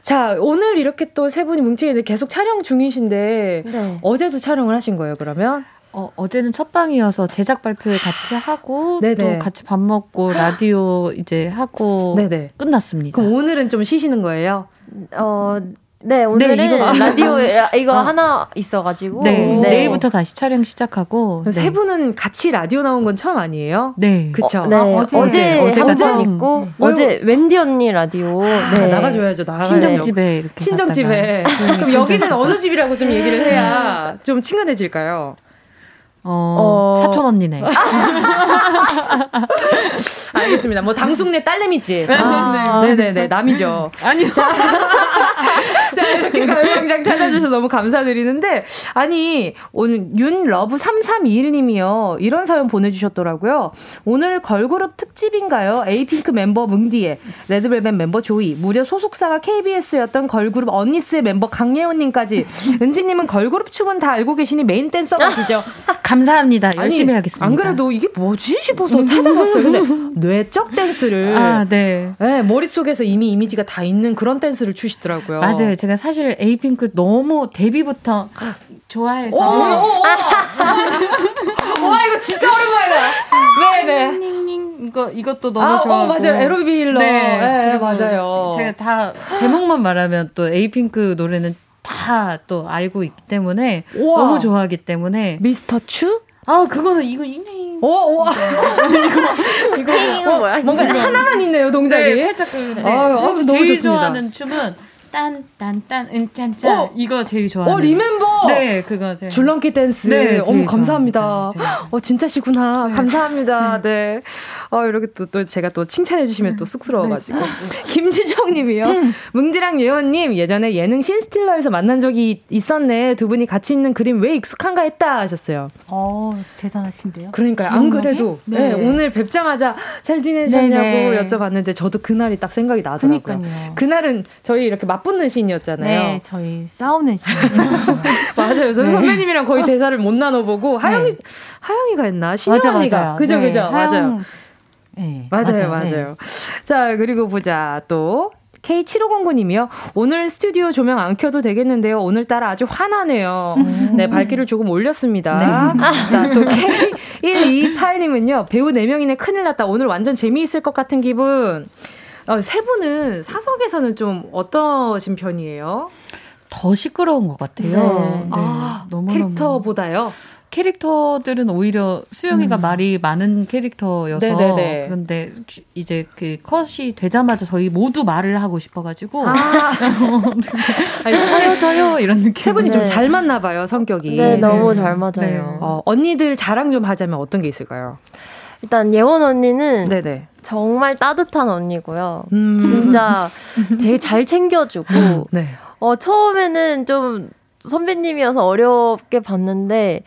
자, 오늘 이렇게 또 세 분이 뭉치게 계속 촬영 중이신데 네. 어제도 촬영을 하신 거예요, 그러면? 어, 어제는 첫 방이어서 제작 발표를 같이 하고 네네. 또 같이 밥 먹고 라디오 이제 하고 네네. 끝났습니다. 그럼 오늘은 좀 쉬시는 거예요? 어, 네, 오늘은 네, 이거, 라디오 이거 아. 하나 있어가지고 네, 네, 내일부터 다시 촬영 시작하고 네. 세 분은 같이 라디오 나온 건 처음 아니에요? 네, 그렇죠. 어, 네, 아, 어제 어제, 어제 한번 있고 네. 어제 웬디 언니 라디오 아, 네. 나가줘야죠, 나가야죠. 친정집에 이렇게 친정집에. 그럼 여기는 어느 집이라고 좀 얘기를 해야 좀 친근해질까요? 어, 어... 사촌 언니네. (laughs) 알겠습니다. 뭐 당숙네 딸내미 집. 아, 네 네네 남이죠. 아니요. 자, (laughs) 자 이렇게 가요광장 찾아주셔서 너무 감사드리는데 아니 오늘 윤러브 3321님이요 이런 사연 보내주셨더라고요. 오늘 걸그룹 특집인가요? 에이핑크 멤버 뭉디에 레드벨벳 멤버 조이 무려 소속사가 KBS였던 걸그룹 언니스의 멤버 강예원님까지 은지님은 걸그룹 춤은 다 알고 계시니 메인 댄서 가시죠. (laughs) 감사합니다. 열심히 아니, 하겠습니다. 안 그래도 이게 뭐지 싶어서 찾아봤어요. 근데 (laughs) 뇌적 댄스를 아, 네. 네, 머릿속에서 이미 이미지가 다 있는 그런 댄스를 추시더라고요. 맞아요. 제가 사실 에이핑크 너무 데뷔부터 좋아해서 오, 오, 오, 와 이거 진짜 오랜만이다. 네네. 이거 이것도 너무 아, 좋아하고. 어, 맞아요. 에로빌러. 네, 네 맞아요. 제가 다 제목만 말하면 또 에이핑크 노래는 다 또 알고 있기 때문에 우와. 너무 좋아하기 때문에 미스터 추? 아 그거는 이거 이네. 오, 오. 이거 이거 어, 뭐야? 뭔가 하나만 있네요 동작이. 네, 살짝 그. 네. 아유, 아주 제일 좋습니다. 좋아하는 춤은 딴딴딴 은짠짠 어, 이거 제일 좋아해요. 어 리멤버. 네 그거. 네. 줄넘기 댄스. 네, 어머 감사합니다. 어 진짜시구나. 네. 감사합니다. 네. 어 이렇게 또, 또 제가 또 칭찬해 주시면 또 쑥스러워가지고. 네. (laughs) 김주정님이요. 음. 뭉디랑 예원님 예전에 예능 신스틸러에서 만난 적이 있었네. 두 분이 같이 있는 그림 왜 익숙한가 했다 하셨어요. 어 대단하신데요. 그러니까요. 안 그래도 네. 네. 오늘 뵙자마자 잘 지내셨냐고 네네. 여쭤봤는데 저도 그날이 딱 생각이 나더라고요. 그러니까요. 그날은 저희 이렇게 맞붙는 신이었잖아요. 네, 저희 싸우는 신. (laughs) 맞아요. 저는 네. 선배님이랑 거의 대사를 못 나눠보고 하영이 네. 하영이가 했나 신영 언니가 그죠 네, 그죠 하영... 맞아요. 네, 맞아요 맞아요. 맞아요. 자 그리고 보자 또 K7509님이요. 오늘 스튜디오 조명 안 켜도 되겠는데요. 오늘따라 아주 화나네요. 음. 네, 발길을 조금 올렸습니다. 네. 자, 또 K128님은요. (laughs) 배우 4명이네 큰일 났다. 오늘 완전 재미있을 것 같은 기분. 어, 세 분은 사석에서는 좀 어떠신 편이에요? 더 시끄러운 것 같아요. 네. 네. 아, 너무 캐릭터보다요? 캐릭터들은 오히려 수영이가 음. 말이 많은 캐릭터여서 네네네. 그런데 이제 그 컷이 되자마자 저희 모두 말을 하고 싶어가지고 아. (laughs) 저요 저요 이런 느낌. 세 분이 네. 좀잘 맞나 봐요 성격이. 네 너무 잘 맞아요. 네. 어, 언니들 자랑 좀 하자면 어떤 게 있을까요? 일단 예원 언니는 네네. 정말 따뜻한 언니고요. 음. 진짜 (laughs) 되게 잘 챙겨주고. 음, 네. 어, 처음에는 좀 선배님이어서 어렵게 봤는데,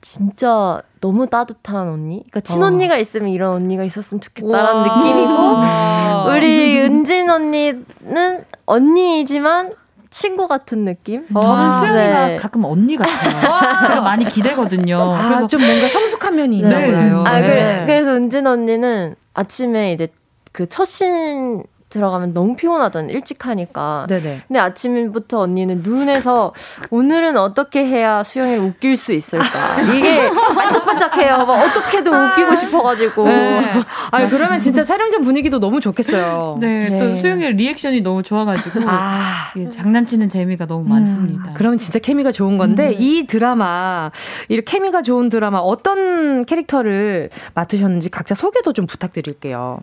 진짜 너무 따뜻한 언니? 그러니까 친언니가 어. 있으면 이런 언니가 있었으면 좋겠다라는 느낌이고, 우리 은진 언니는 언니이지만 친구 같은 느낌? 저는 수영이가 네. 가끔 언니 같아요. 제가 많이 기대거든요. 아, 그래서 좀 뭔가 성숙한 면이 있나 네. 봐요. 아, 네. 그래, 그래서 은진 언니는 아침에 이제 그 첫 신 들어가면 너무 피곤하잖아. 일찍 하니까. 네네. 근데 아침부터 언니는 눈에서 오늘은 어떻게 해야 수영이를 웃길 수 있을까. 이게 반짝반짝해요. 막 어떻게든 웃기고 싶어가지고. 네. 아 그러면 진짜 촬영장 분위기도 너무 좋겠어요. 네. 네. 또 수영이 리액션이 너무 좋아가지고. 아. 예, 장난치는 재미가 너무 음. 많습니다. 그러면 진짜 케미가 좋은 건데 음. 이 드라마, 이 케미가 좋은 드라마 어떤 캐릭터를 맡으셨는지 각자 소개도 좀 부탁드릴게요.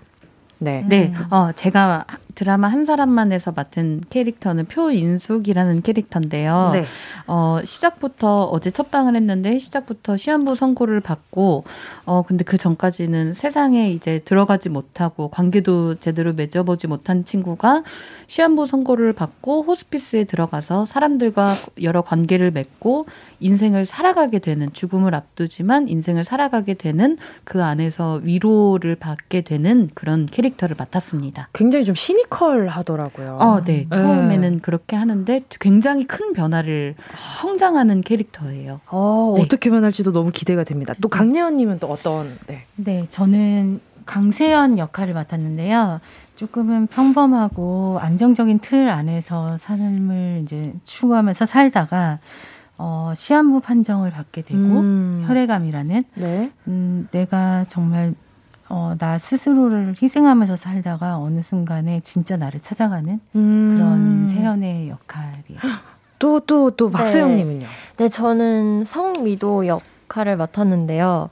네. 네. 어, 제가 드라마 한 사람만에서 맡은 캐릭터는 표인숙이라는 캐릭터인데요. 네. 어, 시작부터 어제 첫 방을 했는데 시작부터 시한부 선고를 받고 어 근데 그 전까지는 세상에 이제 들어가지 못하고 관계도 제대로 맺어보지 못한 친구가 시한부 선고를 받고 호스피스에 들어가서 사람들과 여러 관계를 맺고 인생을 살아가게 되는 죽음을 앞두지만 인생을 살아가게 되는 그 안에서 위로를 받게 되는 그런 캐릭터를 맡았습니다. 굉장히 좀 시니컬 하더라고요. 어, 네. 처음에는 네. 그렇게 하는데 굉장히 큰 변화를 성장하는 캐릭터예요. 어, 네. 어떻게 변할지도 너무 기대가 됩니다. 또 강예원 님은 또 어떤? 네. 네, 저는 강세연 역할을 맡았는데요. 조금은 평범하고 안정적인 틀 안에서 삶을 이제 추구하면서 살다가 어, 시한부 판정을 받게 되고 음. 혈액암이라는 네. 음, 내가 정말 어, 나 스스로를 희생하면서 살다가 어느 순간에 진짜 나를 찾아가는 음. 그런 세연의 역할이에요. (gasps) 또, 또, 또, 박수영님은요? 네. 네, 저는 성미도 역할을 맡았는데요.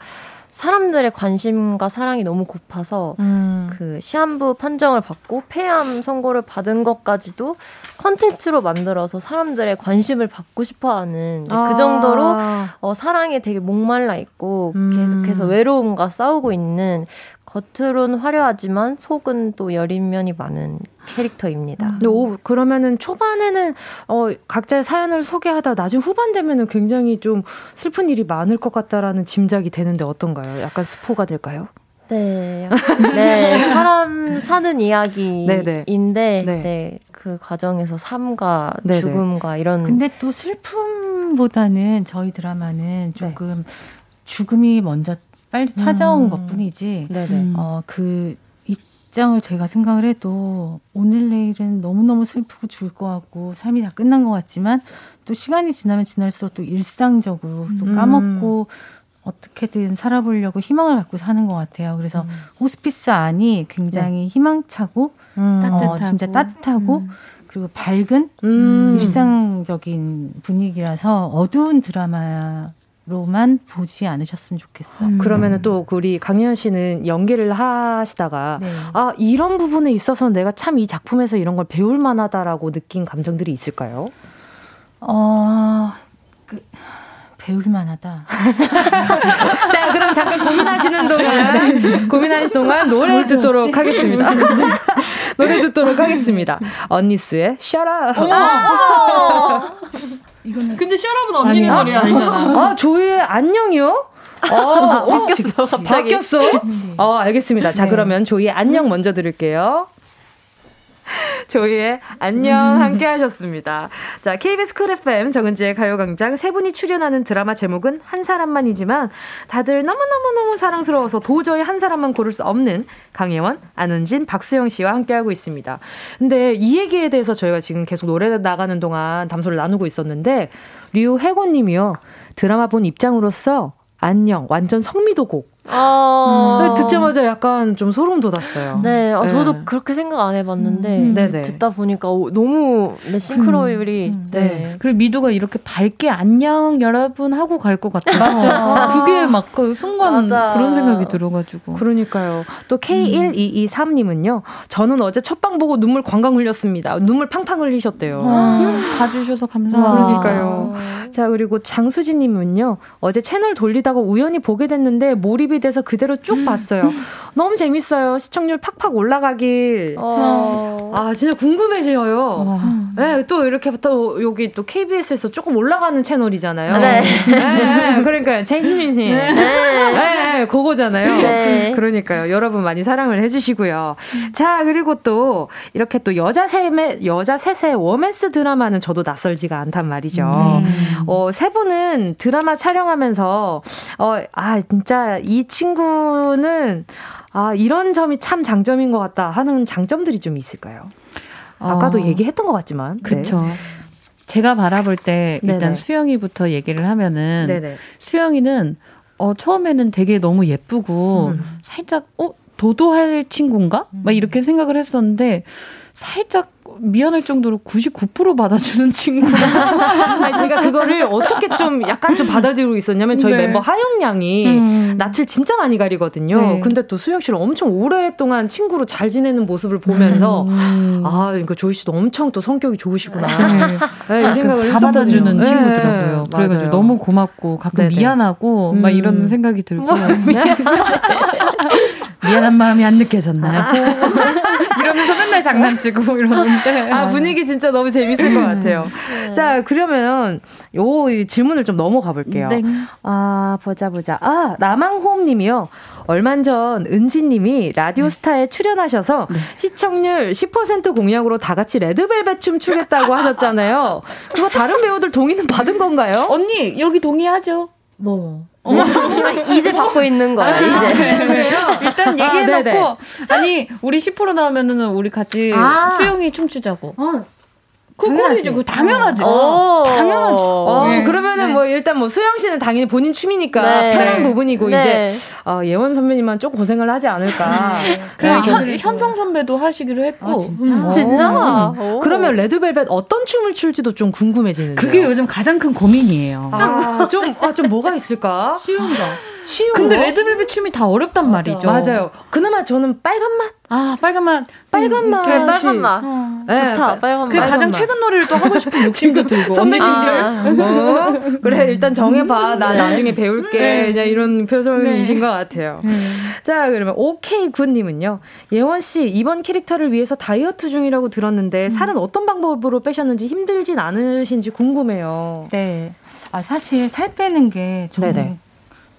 사람들의 관심과 사랑이 너무 고파서 음. 그 시한부 판정을 받고 폐암 선고를 받은 것까지도 컨텐츠로 만들어서 사람들의 관심을 받고 싶어하는 그 아. 그 정도로 어, 사랑에 되게 목말라 있고 음. 계속해서 외로움과 싸우고 있는 겉으론 화려하지만 속은 또 여린 면이 많은 캐릭터입니다. 음. 오, 그러면은 초반에는 어, 각자의 사연을 소개하다 나중 후반 되면은 굉장히 좀 슬픈 일이 많을 것 같다라는 짐작이 되는데 어떤가요? 약간 스포가 될까요? 네, (laughs) 네 사람 사는 이야기인데 네. 네. 그 과정에서 삶과 네네. 죽음과 이런. 근데 또 슬픔보다는 저희 드라마는 네. 조금 네. 죽음이 먼저 빨리 찾아온 음. 것 뿐이지. 음. 어그 입장을 제가 생각을 해도 오늘 내일은 너무너무 슬프고 죽을 것 같고 삶이 다 끝난 것 같지만 또 시간이 지나면 지날수록 또 일상적으로 또 음. 까먹고 어떻게든 살아보려고 희망을 갖고 사는 것 같아요. 그래서 음. 호스피스 안이 굉장히 네. 희망차고 음. 따뜻하고 어, 진짜 따뜻하고 음. 그리고 밝은 음. 일상적인 분위기라서 어두운 드라마 로만 보지 않으셨으면 좋겠어요. 음. 그러면은 또 우리 강현 씨는 연기를 하시다가 네. 아 이런 부분에 있어서 내가 참 이 작품에서 이런 걸 배울 만하다라고 느낀 감정들이 있을까요? 어, 그 배울 만하다. (laughs) 자, 그럼 잠깐 고민하시는 동안 네. 고민하시는 동안 노래 듣도록 하겠습니다. 네. (laughs) 노래 듣도록 하겠습니다. 언니스의 Shut Up. 이거는 근데 셔럽은 언니네 노래 아니잖아. 아, 조이의 안녕이요? 어, (laughs) 어, 바뀌었어. 바뀌었어? 어, 알겠습니다. 자, 네. 그러면 조이의 안녕 먼저 들을게요. (laughs) 조이의 안녕 음. 함께 하셨습니다. 자, KBS 쿨 FM 정은지의 가요광장 세 분이 출연하는 드라마 제목은 한 사람만이지만 다들 너무너무너무 사랑스러워서 도저히 한 사람만 고를 수 없는 강혜원, 안은진, 박수영 씨와 함께하고 있습니다. 근데 이 얘기에 대해서 저희가 지금 계속 노래 나가는 동안 담소를 나누고 있었는데 류혜고 님이요. 드라마 본 입장으로서 안녕, 완전 성미도곡. 어... 듣자마자 약간 좀 소름 돋았어요. 네, 어, 저도 네. 그렇게 생각 안 해봤는데 음, 듣다 보니까 오, 너무 네, 싱크로율이 음, 네. 네. 그리고 미도가 이렇게 밝게 안녕 여러분 하고 갈것 (laughs) 맞아. 그게 막 그 순간 맞아. 그런 생각이 들어가지고 그러니까요. 또 K1223님은요. 저는 어제 첫방 보고 눈물 광광 흘렸습니다. 눈물 팡팡 흘리셨대요. 아, 봐주셔서 감사합니다. 그러니까요. 자 그리고 장수진님은요. 어제 채널 돌리다가 우연히 보게 됐는데 몰입 이 돼서 그대로 쭉 음. 봤어요. (laughs) 너무 재밌어요. 시청률 팍팍 올라가길. 어. 아, 진짜 궁금해져요. 어. 네, 또 이렇게 또 여기 또 KBS에서 조금 올라가는 채널이잖아요. 네. 네, 네 그러니까요. 제이민 씨. 네. 네. 그거잖아요. 네. 그러니까요. 여러분 많이 사랑을 해주시고요. 자, 그리고 또 이렇게 또 여자 셋의, 여자 셋의 워맨스 드라마는 저도 낯설지가 않단 말이죠. 네. 어, 세 분은 드라마 촬영하면서, 어, 아, 진짜 이 친구는 아, 이런 점이 참 장점인 것 같다 하는 장점들이 좀 있을까요? 아까도 어, 얘기했던 것 같지만. 그렇죠. 네. 제가 바라볼 때 일단 네네. 수영이부터 얘기를 하면은 네네. 수영이는 어 처음에는 되게 너무 예쁘고 음. 살짝 어 도도할 친구인가? 음. 막 이렇게 생각을 했었는데 살짝 미안할 정도로 99% 받아주는 친구가. (laughs) 아니, 제가 그거를 어떻게 좀 약간 좀 받아들이고 있었냐면 저희 네. 멤버 하영 양이 음. 낯을 진짜 많이 가리거든요. 네. 근데 또 수영 씨를 엄청 오랫동안 친구로 잘 지내는 모습을 보면서 음. 아, 그러니까 조이 씨도 엄청 또 성격이 좋으시구나. 네. 네, 이 생각을 다 받아주는 네. 친구더라고요. 그래가지고 너무 고맙고 가끔 네네. 미안하고 음. 막 이런 생각이 들고. (laughs) 미안한 마음이 안 느껴졌나요? (laughs) 아. 이러면서 맨날 장난치고 (laughs) 이러는데. 아, 분위기 진짜 너무 재밌을 것 같아요. 네. 자, 그러면 요 질문을 좀 넘어가 볼게요. 네. 아, 보자, 보자. 아, 나망호흡 님이요. 얼마 전 은지 님이 라디오스타에 네. 출연하셔서 네. 시청률 10% 공약으로 다 같이 레드벨벳 춤 추겠다고 하셨잖아요. 그거 다른 배우들 동의는 받은 건가요? 언니 여기 동의하죠. 뭐? 어, 이제 받고 있는 거야, 아, 이제. 네, 일단 아, 얘기해놓고, 아, 니 우리 10% 나오면은 우리 같이 아. 수영이 춤추자고. 어. 그거이지, 그 당연하지. 어. 당연하지. 어, 네. 그러면은 네. 뭐 일단 뭐 수영 씨는 당연히 본인 춤이니까 네. 편한 부분이고 네. 이제 어, 예원 선배님만 좀 고생을 하지 않을까. 네. 그래 현, 현성 선배도 하시기로 했고. 아, 진짜? 음. 진짜? 오. 그러면 레드벨벳 어떤 춤을 출지도 좀 궁금해지는데. 그게 요즘 가장 큰 고민이에요. 아, 좀, 아, 좀 뭐가 있을까? 쉬운 거. 쉬운 근데 거? 레드벨벳 춤이 다 어렵단 맞아. 말이죠. 맞아요. 그나마 저는 빨간 맛. 아 빨간 맛. 빨간 맛. 음, 빨간 맛. 어. 네, 좋다. 빨간 맛. 가장 최근 노래를 또 하고 싶은 욕심도 들고. 선배님 아, 어? 그래 일단 정해봐. 나 네. 나중에 배울게. 네. 그냥 이런 표정이신 네. 것 같아요. 음. 자 그러면 오케이 굿님은요. 예원 씨 이번 캐릭터를 위해서 다이어트 중이라고 들었는데 음. 살은 어떤 방법으로 빼셨는지 힘들진 않으신지 궁금해요. 네. 아 사실 살 빼는 게좀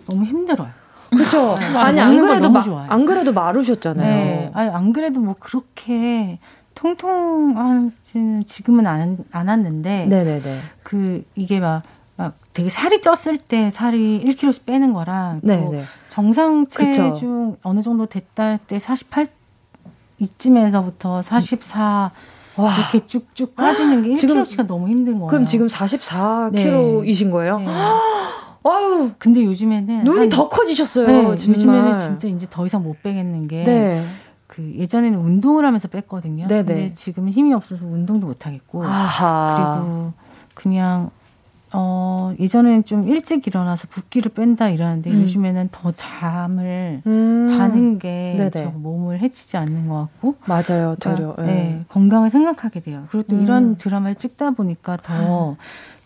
너무 힘들어요. 그렇죠. 네, 아니 안 그래도 마, 안 그래도 마르셨잖아요. 네. 아니 안 그래도 뭐 그렇게 통통하지는 지금은 안, 안 왔는데 네네네. 그 이게 막, 막 되게 살이 쪘을 때 살이 1kg씩 빼는 거랑 또 정상 체중 어느 정도 됐다 때48 이쯤에서부터 44 와. 이렇게 쭉쭉 빠지는 게 1kg가 너무 힘든 거예요. 그럼 지금 44kg이신 네. 거예요? 네. (gasps) 아유. 근데 요즘에는 눈이 더 커지셨어요. 네, 요즘에는 진짜 이제 더 이상 못 빼겠는 게. 네. 그 예전에는 운동을 하면서 뺐거든요. 네네. 근데 지금 힘이 없어서 운동도 못 하겠고. 아하. 그리고 그냥 어 예전에는 좀 일찍 일어나서 붓기를 뺀다 이러는데 음. 요즘에는 더 잠을 음. 자는 게 저 몸을 해치지 않는 것 같고 맞아요 되려 그러니까, 네. 네, 건강을 생각하게 돼요. 그리고 또 음. 이런 드라마를 찍다 보니까 더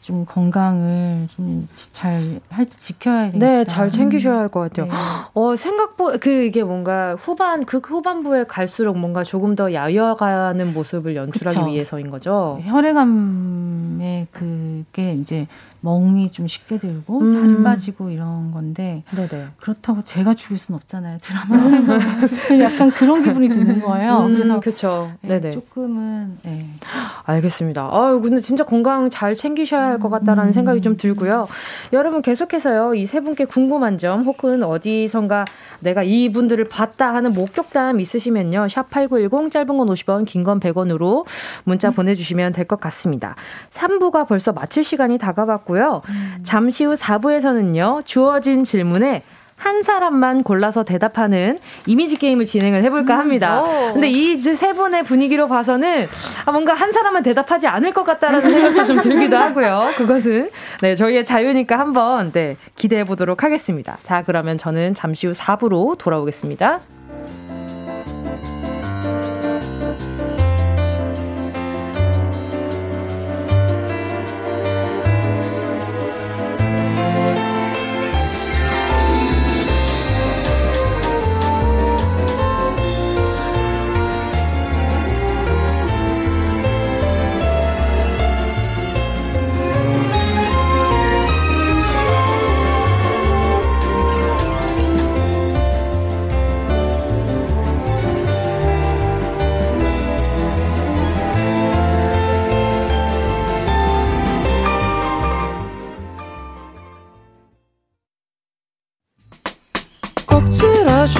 좀 건강을 좀 잘 할 때 지켜야 되겠다. 네, 잘 챙기셔야 할 것 같아요. 네. 어, 생각보 그 이게 뭔가 후반 그 후반부에 갈수록 뭔가 조금 더 야여가는 모습을 연출하기 그쵸. 위해서인 거죠. 혈액암에 그게 이제 멍이 좀 쉽게 들고 음. 살이 빠지고 이런 건데 네네. 그렇다고 제가 죽을 순 없잖아요 드라마 (laughs) 약간 그런 기분이 드는 거예요. 음, 그래서 그렇죠. 네, 조금은 네. (gasps) 알겠습니다. 아 근데 진짜 건강 잘 챙기셔야 할 것 같다라는 음. 생각이 좀 들고요. 여러분 계속해서요 이 세 분께 궁금한 점 혹은 어디선가 내가 이분들을 봤다 하는 목격담 있으시면요 샵 #8910 짧은 건 50원, 긴 건 100원으로 문자 음. 보내주시면 될 것 같습니다. 3부가 벌써 마칠 시간이 다가왔고. 있고요. 음. 잠시 후 4부에서는요, 주어진 질문에 한 사람만 골라서 대답하는 이미지 게임을 진행을 해볼까 음. 합니다. 음, 근데 이 세 분의 분위기로 봐서는 아, 뭔가 한 사람만 대답하지 않을 것 같다라는 생각도 좀 들기도 하고요. 그것은 네 저희의 자유니까 한번 네 기대해 보도록 하겠습니다. 자 그러면 저는 잠시 후 4부로 돌아오겠습니다.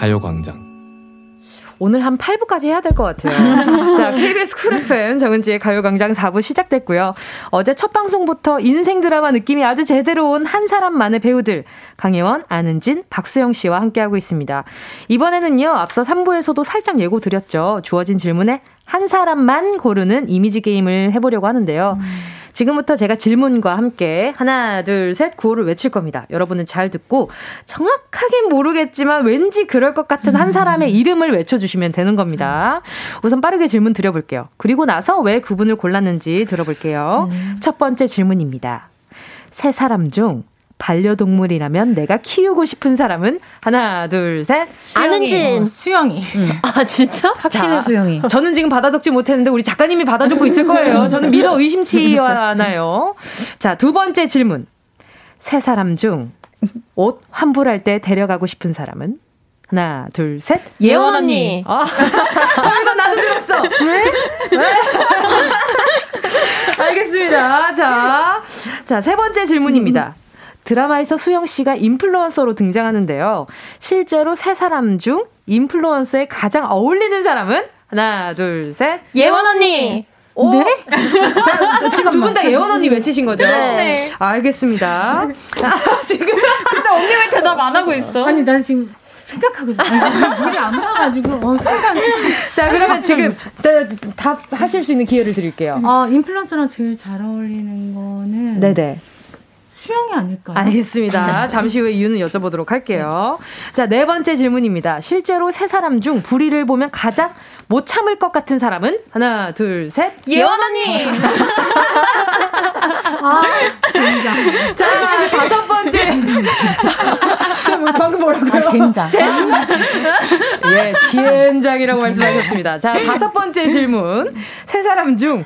가요광장 오늘 한 8부까지 해야 될 것 같아요. (laughs) 자, KBS Cool FM 정은지의 가요광장 4부 시작됐고요. 어제 첫 방송부터 인생 드라마 느낌이 아주 제대로 온 한 사람만의 배우들 강예원, 안은진, 박수영 씨와 함께하고 있습니다. 이번에는요, 앞서 3부에서도 살짝 예고 드렸죠. 주어진 질문에 한 사람만 고르는 이미지 게임을 해보려고 하는데요. 음. 지금부터 제가 질문과 함께 하나, 둘, 셋 구호를 외칠 겁니다. 여러분은 잘 듣고 정확하게 모르겠지만 왠지 그럴 것 같은 한 사람의 이름을 외쳐주시면 되는 겁니다. 우선 빠르게 질문 드려볼게요. 그리고 나서 왜 그분을 골랐는지 들어볼게요. 음. 첫 번째 질문입니다. 세 사람 중 반려동물이라면 내가 키우고 싶은 사람은 하나, 둘, 셋. 안은진. 어, 수영이. 음. 아, 진짜? (laughs) 확실해, 수영이. 저는 지금 받아 적지 못했는데 우리 작가님이 받아 적고 있을 거예요. 저는 믿어 의심치 않아요. 자, 두 번째 질문. 세 사람 중 옷 환불할 때 데려가고 싶은 사람은? 하나, 둘, 셋. 예원 언니. 아, (laughs) 이거 나도 들었어. 왜? 왜? (laughs) 알겠습니다. 자, 자, 세 번째 질문입니다. 드라마에서 수영 씨가 인플루언서로 등장하는데요. 실제로 세 사람 중 인플루언서에 가장 어울리는 사람은 하나, 둘, 셋. 예원 언니. 오? 네? (laughs) 지금 두분 다 예원 언니 외치신 거죠? 네. 알겠습니다. (laughs) 아, 지금. 근데 언니 왜 대답 안 하고 있어? 아니, 난 지금 생각하고 있어. 물이 안 나가지고 어, 순간. 자 그러면 지금 답 하실 수 있는 기회를 드릴게요. 어 인플루언서랑 제일 잘 어울리는 거는 네네. 수영이 아닐까요? 알겠습니다. 잠시 후에 이유는 여쭤보도록 할게요. 자, 네 번째 질문입니다. 실제로 세 사람 중 불의를 보면 가장 못 참을 것 같은 사람은? 하나, 둘, 셋. 예원 언니! (laughs) 아, 진짜. 자, 다섯 번째. 방금 뭐라고요? 아, 젠장. 예, 지엔장이라고 말씀하셨습니다. 자, 다섯 번째 질문. 세 사람 중.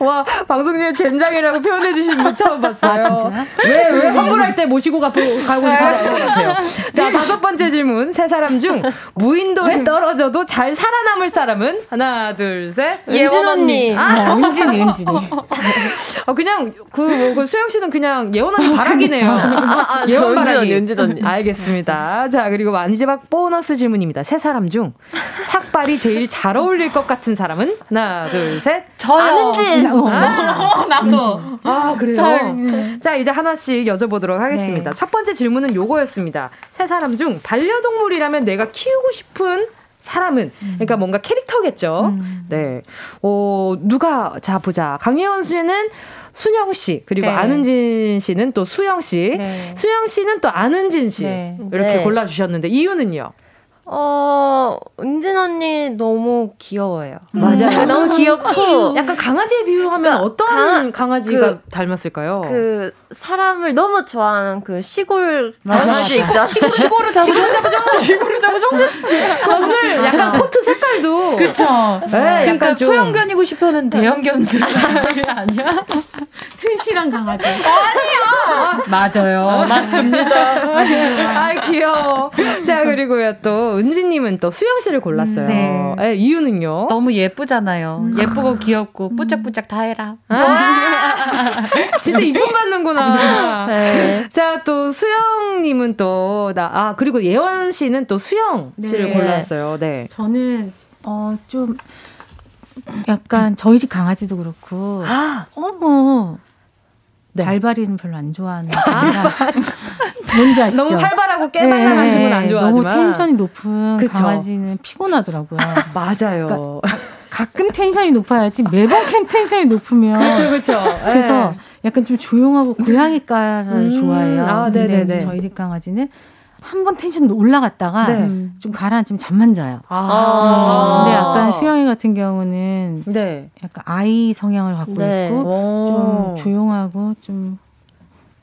와, 방송 중에 젠장이라고 표현해 주신 분 처음 봤어요. 아, 진짜? 왜, 왜 환불할 때 모시고 가, 가고 싶은 것 같아요. 자, 다섯 번째 질문. 세 사람 중 무인도에 떨어져 도 잘 살아남을 사람은? 하나, 둘, 셋. 예원 언니. 아, 은진이, 은진이. 어, 그냥, 그, 뭐, 그 수영 씨는 그냥 예원 언니 바라기네요. 아, 아, 예원 바라기. 은진 언니. 알겠습니다. 자, 그리고 마지막 보너스 질문입니다. 세 사람 중 삭발이 제일 잘 어울릴 것 같은 사람은? 하나, 둘, 셋. 저요. 안은진. 어, 아, 나도. 아, 그래요? 잘, 자, 이제 하나씩 여쭤보도록 하겠습니다. 네. 첫 번째 질문은 요거였습니다. 세 사람 중 반려동물이라면 내가 키우고 싶은 사람은 음. 그러니까 뭔가 캐릭터겠죠. 음. 네. 어, 누가 자 보자. 강혜원 씨는 순영 씨 그리고 네. 안은진 씨는 또 수영 씨. 네. 수영 씨는 또 안은진 씨. 네. 이렇게 네. 골라 주셨는데 이유는요? 어, 은진 언니 너무 귀여워요. 음. 맞아요. 너무 귀엽고. 약간 강아지에 비유하면 그러니까 어떤 강아, 지가 그, 닮았을까요? 그, 사람을 너무 좋아하는 그 시골 강아지 있죠. 시골, 시골을 잡으죠? (laughs) 시골을 잡으죠? 오늘 약간 코트 색깔도. 그쵸. 네, 그러니까 소형견이고 싶어는 대형견 아니야? (laughs) 트시랑 강아지. 아니야! 맞아요. 맞습니다. (laughs) 아, 귀여워. 자, 그리고요 또, 은지님은 또 수영 씨를 골랐어요. 네. 네. 이유는요? 너무 예쁘잖아요. 음. 예쁘고 귀엽고 뿌짝뿌짝 다 해라. 아~ (laughs) 진짜 이쁨 받는구나. 네. 자, 또 수영님은 또, 나, 아, 그리고 예원 씨는 또 수영 씨를 네. 골랐어요. 네. 저는, 어, 좀, 약간 저희 집 강아지도 그렇고, 아, 어머, 네. 발발이는 별로 안 좋아하는. 아, 뭔지 아시죠? 너무 활발하고 깨발랄한 친구는 안 좋아하지만 너무 텐션이 높은 그쵸? 강아지는 피곤하더라고요. 맞아요. 그러니까 가끔 텐션이 높아야지 매번 텐션이 높으면 그렇죠, 그렇죠. 그래서 약간 좀 조용하고 고양이과를 음, 좋아해요. 아, 네네 저희 집 강아지는 한번 텐션 올라갔다가 네. 좀 가라앉으면 잠만 자요. 아. 근데 약간 수영이 같은 경우는 네. 약간 아이 성향을 갖고 네. 있고 좀 조용하고 좀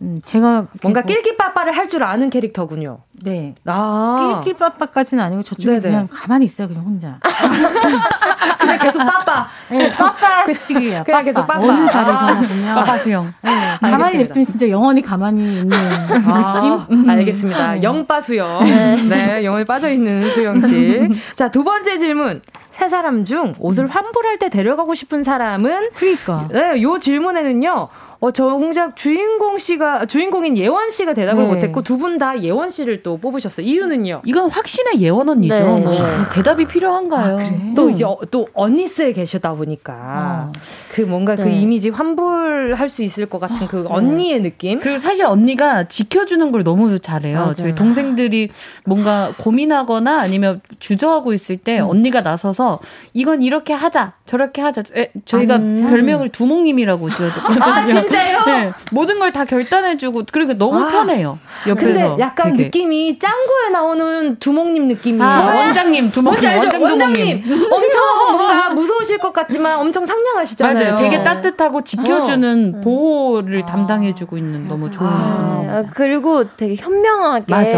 음, 제가 뭔가 뭐, 낄끼빠빠를 할 줄 아는 캐릭터군요. 네. 아. 낄끼빠빠까지는 아니고 저쪽에 네네. 그냥 가만히 있어요, 그냥 혼자. (laughs) 그냥 계속 빠빠. 네, 빠빠 식이에요. 그냥 계속 빠빠. 어느 자리에서나 아. 보면. 빠빠 수영. 네, 가만히 냅두면 진짜 영원히 가만히 있는 아, 느낌? 음. 알겠습니다. 네. 영빠 수영. 네. 네, 영혼에 빠져있는 수영 씨. 자, 두 번째 질문. 세 사람 중 옷을 환불할 때 데려가고 싶은 사람은? 그니까. 네, 요 질문에는요. 어, 정작 주인공 씨가, 주인공인 예원 씨가 대답을 네. 못했고 두 분 다 예원 씨를 또 뽑으셨어요. 이유는요? 이건 확신의 예원 언니죠. 네. 뭐, 대답이 필요한가요? 아? 또 이제 어, 또 언니스에 계셨다 보니까 어. 그 뭔가 그 네. 그 이미지 환불할 수 있을 것 같은 그 네. 언니의 느낌? 그리고 사실 언니가 지켜주는 걸 너무 잘해요. 맞아요. 저희 동생들이 뭔가 고민하거나 아니면 주저하고 있을 때 음. 언니가 나서서 이건 이렇게 하자, 저렇게 하자. 에, 저희가 아, 별명을 두목님이라고 지어줬거든요. 아, 진짜요? 네, 모든 걸 다 결단해주고 그러니까 너무 아, 편해요. 옆에서. 근데 약간 되게. 느낌이 짱구에 나오는 두목님 느낌이에요. 아, 원장님, 두목님, 원장 원장님. 엄청 뭔가 무서우실 것 같지만 엄청 상냥하시잖아요. 맞아요. 되게 따뜻하고 지켜주는 어. 보호를 아. 담당해주고 있는 너무 좋은. 아, 그리고 되게 현명하게 맞아.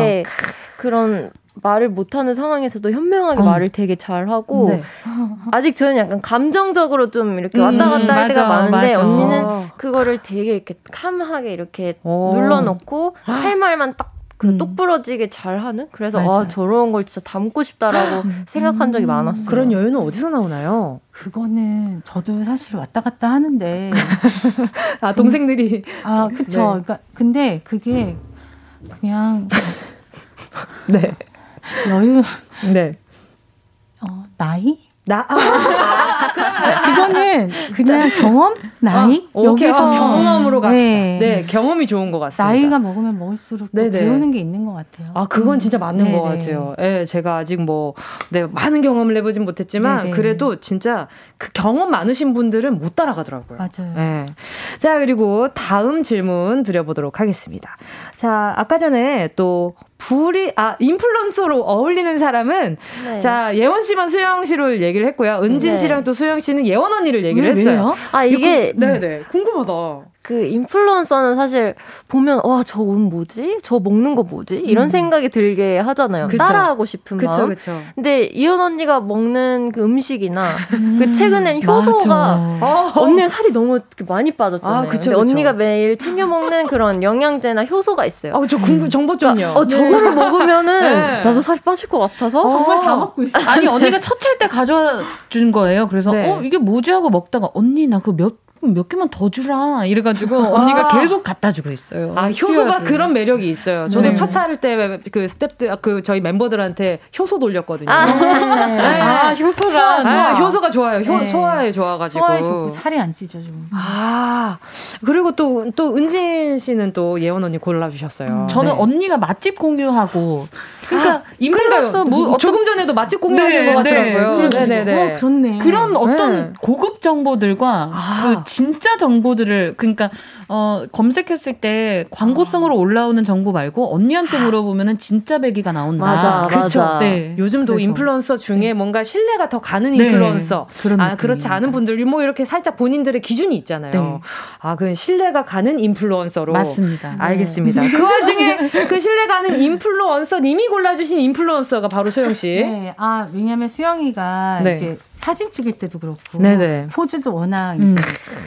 그런 말을 못하는 상황에서도 현명하게 어. 말을 되게 잘하고 네. 아직 저는 약간 감정적으로 좀 이렇게 왔다 갔다 음, 할 맞아, 때가 많은데 맞아. 언니는 그거를 되게 이렇게 캄하게 이렇게 오. 눌러놓고 할 말만 딱 그 음. 똑부러지게 잘하는 그래서 아 저런 걸 진짜 담고 싶다라고 음. 생각한 적이 많았어요. 그런 여유는 어디서 나오나요? 그거는 저도 사실 왔다 갔다 하는데 (laughs) 아 동생들이 아 그쵸. 네. 그러니까 근데 그게 그냥 (laughs) 네. 여유. 네. 어, 나이? 나 아, 그거는 그냥 경험 나이 아, 여기서 아, 경험으로 갑시다. 네. 네. 경험이 좋은 것 같습니다. 나이가 먹으면 먹을수록 배우는 게 있는 것 같아요. 아 그건 진짜 맞는 네네. 것 같아요. 예, 네, 제가 아직 뭐 네, 많은 경험을 해보진 못했지만 네네. 그래도 진짜 그 경험 많으신 분들은 못 따라가더라고요. 맞아요. 네. 자 그리고 다음 질문 드려보도록 하겠습니다. 자 아까 전에 또 불이 아 인플루언서로 어울리는 사람은 네. 자 예원 씨만 수영 씨로 얘기를 했고요. 은진 네. 씨랑 또 수영 씨는 예원 언니를 얘기를 왜, 했어요. 왜요? 아 이게 네 네 궁금하다. 그 인플루언서는 사실 보면 와 저 옷 뭐지? 저 먹는 거 뭐지? 이런 음. 생각이 들게 하잖아요. 그쵸. 따라하고 싶은 그쵸, 마음. 그쵸. 근데 이현 언니가 먹는 그 음식이나 음. 그 최근엔 효소가 어. 언니 살이 너무 많이 빠졌잖아요. 아, 그쵸, 언니가 매일 챙겨 먹는 그런 영양제나 효소가 있어요. 아, 저 궁금 정보 좀요. 그러니까, 어, 저거를 네. 먹으면은 네. 나도 살이 빠질 것 같아서 어. 정말 다 먹고 있어. 아니 언니가 첫 찰 때 가져와 준 거예요. 그래서 네. 어 이게 뭐지 하고 먹다가 언니 나 그 몇 몇 개만 더 주라 이래가지고 아. 언니가 계속 갖다 주고 있어요. 아 효소가 그런 매력이 있어요. 저도 네. 첫 차를 때 그 스탭들 그 저희 멤버들한테 효소 돌렸거든요. 아, 네. 아 효소가 소화. 아, 효소가 좋아요. 효, 네. 소화에 좋아가지고 소화에 좋고 살이 안 찌죠 좀. 아 그리고 또또 은진 씨는 또 예원 언니 골라주셨어요. 음, 저는 네. 언니가 맛집 공유하고 그러니까 아, 인플루언서 뭐 어떤... 조금 전에도 맛집 공유하신 네, 것 같더라고요. 네, 네, 네. 어, 좋네. 그런 어떤 고급 정보들과 아. 그 진짜 정보들을 그러니까 어 검색했을 때 광고성으로 올라오는 정보 말고 언니한테 물어보면은 진짜 배기가 나온다. 맞아, 그렇죠. 네. 요즘도 그래서. 인플루언서 중에 네. 뭔가 신뢰가 더 가는 네. 인플루언서, 네. 아 그렇지 않은 분들 뭐 이렇게 살짝 본인들의 기준이 있잖아요. 네. 아, 그 신뢰가 가는 인플루언서로 맞습니다. 알겠습니다. 그 와중에 (laughs) 그 신뢰 가는 인플루언서 님이 골라주신 인플루언서가 바로 소영 씨. (laughs) 네, 아 왜냐하면 수영이가 이제 사진 찍을 때도 그렇고 네네. 포즈도 워낙 음.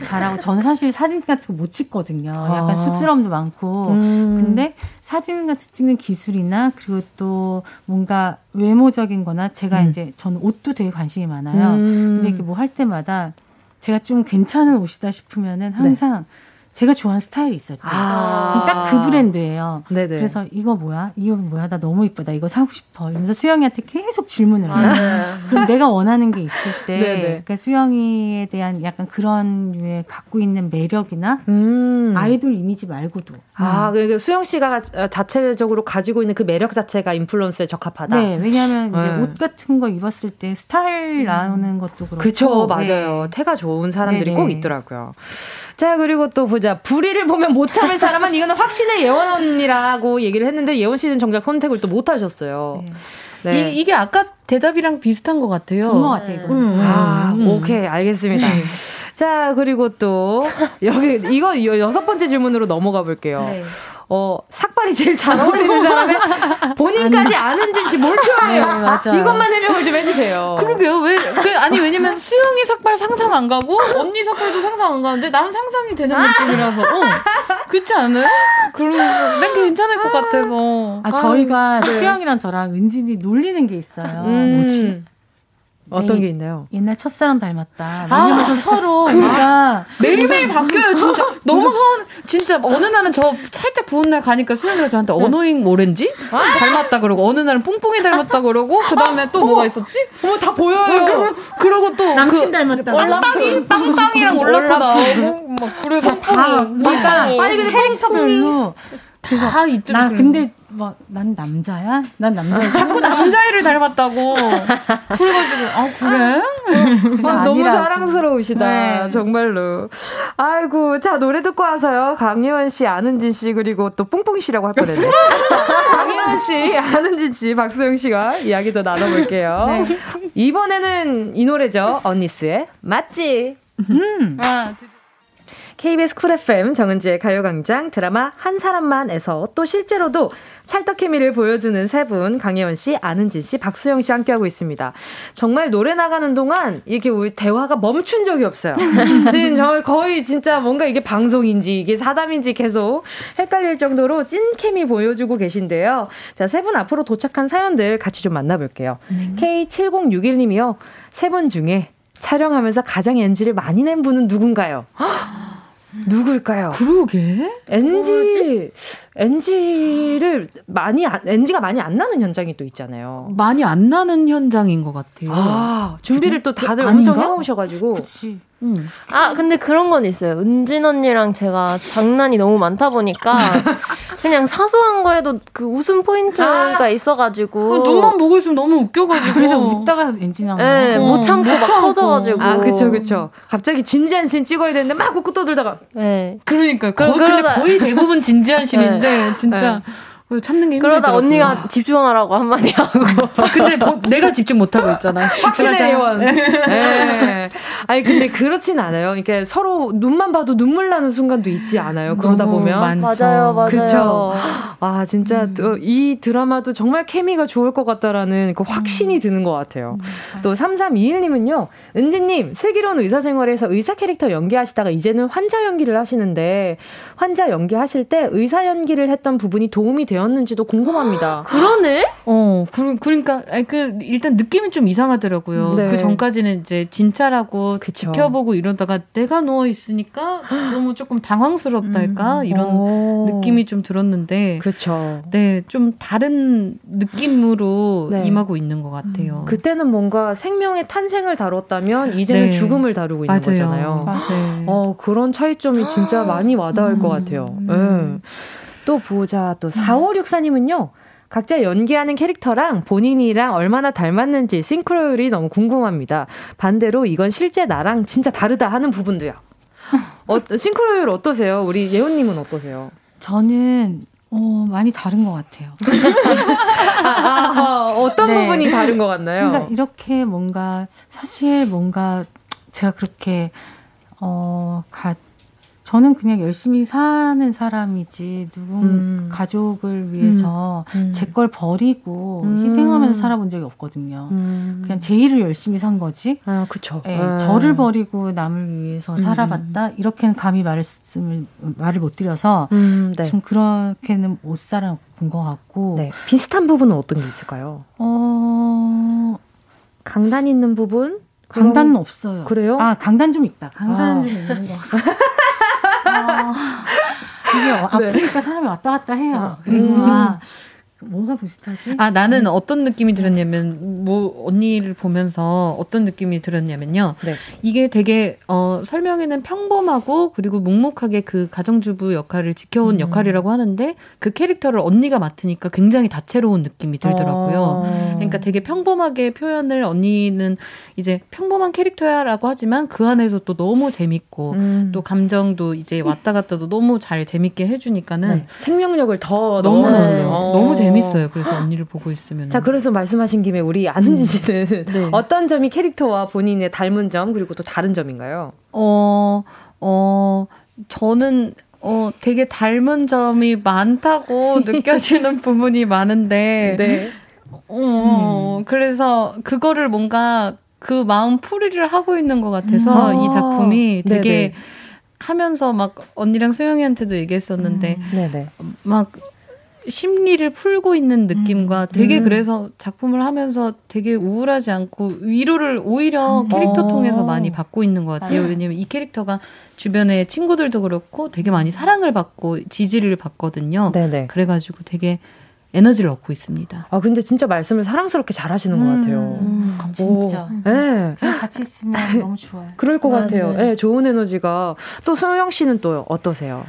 잘하고 저는 사실 사진 같은 거 못 찍거든요. 약간 아. 쑥스러움도 많고 음. 근데 사진 같은 찍는 기술이나 그리고 또 뭔가 외모적인 거나 제가 음. 이제 저는 옷도 되게 관심이 많아요. 음. 근데 이게 뭐 할 때마다 제가 좀 괜찮은 옷이다 싶으면은 항상 네. 제가 좋아하는 스타일이 있었죠. 아~ 딱그 브랜드예요. 네네. 그래서 이거 뭐야? 이거 뭐야? 나 너무 이쁘다. 이거 사고 싶어. 이러면서 수영이한테 계속 질문을 해요. 아~ 그럼 내가 원하는 게 있을 때 그러니까 수영이에 대한 약간 그런 류의 갖고 있는 매력이나 음~ 아이돌 이미지 말고도. 아, 음. 그러니까 수영 씨가 자체적으로 가지고 있는 그 매력 자체가 인플루언스에 적합하다. 네, 왜냐하면 이제 네. 옷 같은 거 입었을 때 스타일 나오는 것도 그렇고. 그쵸, 맞아요. 네. 태가 좋은 사람들이 네네. 꼭 있더라고요. 자, 그리고 또 보자. 불의를 보면 못 참을 사람은 이거는 확신의 예원 언니라고 얘기를 했는데 예원 씨는 정작 선택을 또 못 하셨어요. 네. 네. 이, 게 아까 대답이랑 비슷한 것 같아요. 좋은 것 같아요, 이거. 음, 아, 음. 오케이, 알겠습니다. 네. 자, 그리고 또 여기 이거 여섯 번째 질문으로 넘어가 볼게요. 네. 어, 삭발이 제일 잘 어울리는 (laughs) 사람의 본인까지 아는진 씨 몰표예요. 네, 이것만 해명을 좀 해주세요. 그러게요. 왜, 그, 아니, 왜냐면 수영이 삭발 상상 안 가고, 언니 삭발도 상상 안 가는데, 나는 상상이 되는 아. 느낌이라서, 어. 그렇지 않아요? 그럼, 난 괜찮을 것 같아서. 아, 저희가 네. 수영이랑 저랑 은진이 놀리는 게 있어요. 음. 뭐지? 어떤 네, 게 있나요? 옛날 첫사랑 닮았다. 왜냐면 아, 서로 그 우리가 매일매일 바뀌어요, 진짜. (laughs) 너무 서운, 진짜 어느 날은 저 살짝 부은 날 가니까 수영이가 저한테 네. 어노잉 오렌지? 아! 닮았다 그러고, 어느 날은 뿡뿡이 닮았다 그러고, 그 다음에 또 뭐가 있었지? 어머, 다 보여요. 그, 그 러고 또. 남친 그, 닮았다. 빵빵이, 빵빵이랑 (laughs) 올라프 나오고, 막, 그래서 다, 그러니까, 빨리 캐릭터별로. 그래서 다 있더라고요. 나 근데 뭐 난 남자야? 난 남자야. (laughs) 자꾸 남자애를 닮았다고. 그래가지고 아 그래? 아, 너무 사랑스러우시다. 네. 정말로. 아이고 자 노래 듣고 와서요. 강예원 씨, 아는진 씨 그리고 또 뿡뿡 씨라고 할 뻔했네. 자 강예원 씨, 안은진 씨, 박수영 씨가 이야기 더 나눠볼게요. 네. 이번에는 이 노래죠. 언니스의 맞지? 음. 아, KBS Cool FM 정은지의 가요광장 드라마 한 사람만에서 또 실제로도 찰떡 케미를 보여주는 세 분 강예원 씨, 안은진 씨, 박수영 씨 함께하고 있습니다. 정말 노래 나가는 동안 이렇게 우리 대화가 멈춘 적이 없어요. (laughs) 지금 저 거의 진짜 뭔가 이게 방송인지 이게 사담인지 계속 헷갈릴 정도로 찐 케미 보여주고 계신데요. 자, 세 분 앞으로 도착한 사연들 같이 좀 만나볼게요. 네. K7061님이요. 세 분 중에 촬영하면서 가장 엔지를 많이 낸 분은 누군가요? (gasps) 누굴까요? 그러게. NG, NG를 많이, NG가 많이 안 나는 현장이 또 있잖아요. 많이 안 나는 현장인 것 같아요. 아, 준비를 또 다들 엄청 해오셔가지고. 그치. 음. 아 근데 그런 건 있어요. 은진 언니랑 제가 장난이 너무 많다 보니까 (laughs) 그냥 사소한 거에도 그 웃음 포인트가 아~ 있어가지고 아, 눈만 보고 있으면 너무 웃겨가지고 그래서 웃다가 엔진 나고 네, 못 참고 못 막 참고. 터져가지고 아 그쵸 그쵸 갑자기 진지한 씬 찍어야 되는데 막 웃고 떠들다가 네 그러니까 거, 그, 근데 거의 대부분 진지한 씬인데 네. 진짜 네. 참는 게 그러다 언니가 집중하라고 한마디 하고. 근데 뭐, 내가 집중 못 하고 있잖아. 확신의 원. 네. 아니 근데 그렇진 않아요. 이렇게 서로 눈만 봐도 눈물 나는 순간도 있지 않아요. 그러다 보면 많죠. 맞아요, 맞아요. 그렇죠. 아 진짜 음. 이 드라마도 정말 케미가 좋을 것 같다라는 그 확신이 음. 드는 것 같아요. 음. 또 3321님은요. 은지님 슬기로운 의사 생활에서 의사 캐릭터 연기하시다가 이제는 환자 연기를 하시는데 환자 연기하실 때 의사 연기를 했던 부분이 도움이 되었는지도 궁금합니다. (gasps) 그러네? 어, 그, 그러니까, 그, 일단 느낌이 좀 이상하더라고요. 네. 그 전까지는 이제 진짜라고 그쵸. 지켜보고 이러다가 내가 누워 있으니까 너무 조금 당황스럽달까? 음. 이런 오. 느낌이 좀 들었는데. 그렇죠. 네, 좀 다른 느낌으로 네. 임하고 있는 것 같아요. 음. 그때는 뭔가 생명의 탄생을 다뤘다면 이제는 네. 죽음을 다루고 있는 맞아요. 거잖아요. 맞아요. 어, 그런 차이점이 진짜 많이 와닿을 음. 것 같아요. 음. 네. 또 보자. 또 4564님은요. 각자 연기하는 캐릭터랑 본인이랑 얼마나 닮았는지 싱크로율이 너무 궁금합니다. 반대로 이건 실제 나랑 진짜 다르다 하는 부분도요. 어, 싱크로율 어떠세요? 우리 예원님은 어떠세요? 저는 어, 많이 다른 것 같아요. (laughs) 아, 아, 어떤 네. 부분이 다른 것 같나요? 그러니까 이렇게 뭔가 사실 뭔가 제가 그렇게 어, 가, 저는 그냥 열심히 사는 사람이지 누군 음. 가족을 위해서 음. 음. 제걸 버리고 음. 희생하면서 살아본 적이 없거든요. 음. 그냥 제 일을 열심히 산 거지. 아, 그렇죠. 네, 아. 저를 버리고 남을 위해서 살아봤다. 이렇게는 감히 말씀을 말을 못 드려서 네. 좀 그렇게는 못 살아본 것 같고. 네. 비슷한 부분은 어떤 게 있을까요? 어. 강단 있는 부분? 강단은 없어요. 그래요? 아, 강단 좀 있다. 강단은 아. 좀 있는 것같 (laughs) 아, (laughs) 이게 아프니까 네. 사람이 왔다 갔다 해요. 그리고 음. 아, 뭐가 비슷하지? 아, 나는 음. 어떤 느낌이 들었냐면, 뭐, 언니를 보면서 어떤 느낌이 들었냐면요. 네. 이게 되게, 어, 설명에는 평범하고, 그리고 묵묵하게 그 가정주부 역할을 지켜온 음. 역할이라고 하는데, 그 캐릭터를 언니가 맡으니까 굉장히 다채로운 느낌이 들더라고요. 어. 그러니까 되게 평범하게 표현을 언니는 이제 평범한 캐릭터야라고 하지만, 그 안에서 또 너무 재밌고, 음. 또 감정도 이제 왔다 갔다도 너무 잘 재밌게 해주니까는. 네. 생명력을 더 너무, 너무 재밌 재밌어요. 그래서 언니를 보고 있으면. 자, 그래서 말씀하신 김에 우리 아는지 씨는 음. 네. (laughs) 어떤 점이 캐릭터와 본인의 닮은 점 그리고 또 다른 점인가요? 어, 어, 저는 어, 되게 닮은 점이 많다고 (laughs) 느껴지는 부분이 많은데. 네. 어, 음. 그래서 그거를 뭔가 그 마음 풀이를 하고 있는 것 같아서 음. 이 작품이 아. 되게 네네. 하면서 막 언니랑 수영이한테도 얘기했었는데 음. 막 심리를 풀고 있는 느낌과 음. 되게 음. 그래서 작품을 하면서 되게 우울하지 않고 위로를 오히려 음. 캐릭터 어. 통해서 많이 받고 있는 것 같아요. 왜냐면 이 캐릭터가 주변에 친구들도 그렇고 되게 많이 사랑을 받고 지지를 받거든요. 네네. 그래가지고 되게 에너지를 얻고 있습니다. 아 근데 진짜 말씀을 사랑스럽게 잘 하시는 음, 것 같아요. 음, 진짜. 네. 그냥 같이 있으면 (laughs) 너무 좋아요. 그럴 것 맞아요. 같아요. 네, 좋은 에너지가 또 소영 씨는 또 어떠세요?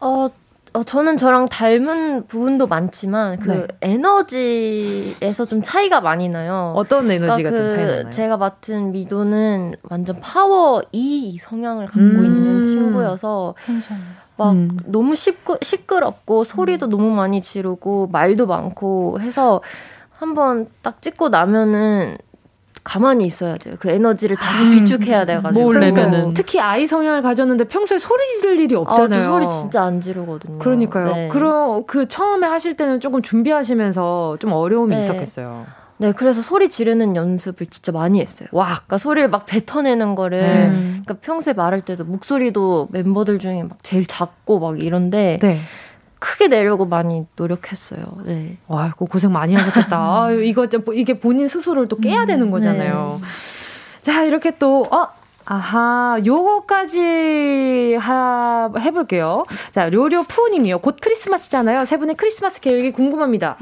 어 어, 저는 저랑 닮은 부분도 많지만 그 네. 에너지에서 좀 차이가 많이 나요. 어떤 에너지가 그러니까 그 차이 나요? 제가 맡은 미도는 완전 파워 E 성향을 갖고 음~ 있는 친구여서 막 음. 너무 시끄, 시끄럽고 소리도 음. 너무 많이 지르고 말도 많고 해서 한번 딱 찍고 나면은 가만히 있어야 돼요. 그 에너지를 다시 아, 비축해야 돼가지고. 뭘 내면은. 특히 아이 성향을 가졌는데 평소에 소리 지를 일이 없잖아요. 아, 소리 진짜 안 지르거든요. 그러니까요. 네. 그럼 그 처음에 하실 때는 조금 준비하시면서 좀 어려움이 네. 있었겠어요. 네, 그래서 소리 지르는 연습을 진짜 많이 했어요. 와, 그러니까 소리를 막 뱉어내는 거를, 음. 그러니까 평소에 말할 때도 목소리도 멤버들 중에 막 제일 작고 막 이런데, 네. 크게 내려고 많이 노력했어요. 네. 와, 그 고생 많이 하셨겠다. (laughs) 아, 이거 이게 본인 스스로를 또 깨야 음, 되는 거잖아요. 네. 자, 이렇게 또 어, 아하, 요거까지 하, 해볼게요. 자, 료료 푸님이요. 곧 크리스마스잖아요. 세 분의 크리스마스 계획이 궁금합니다.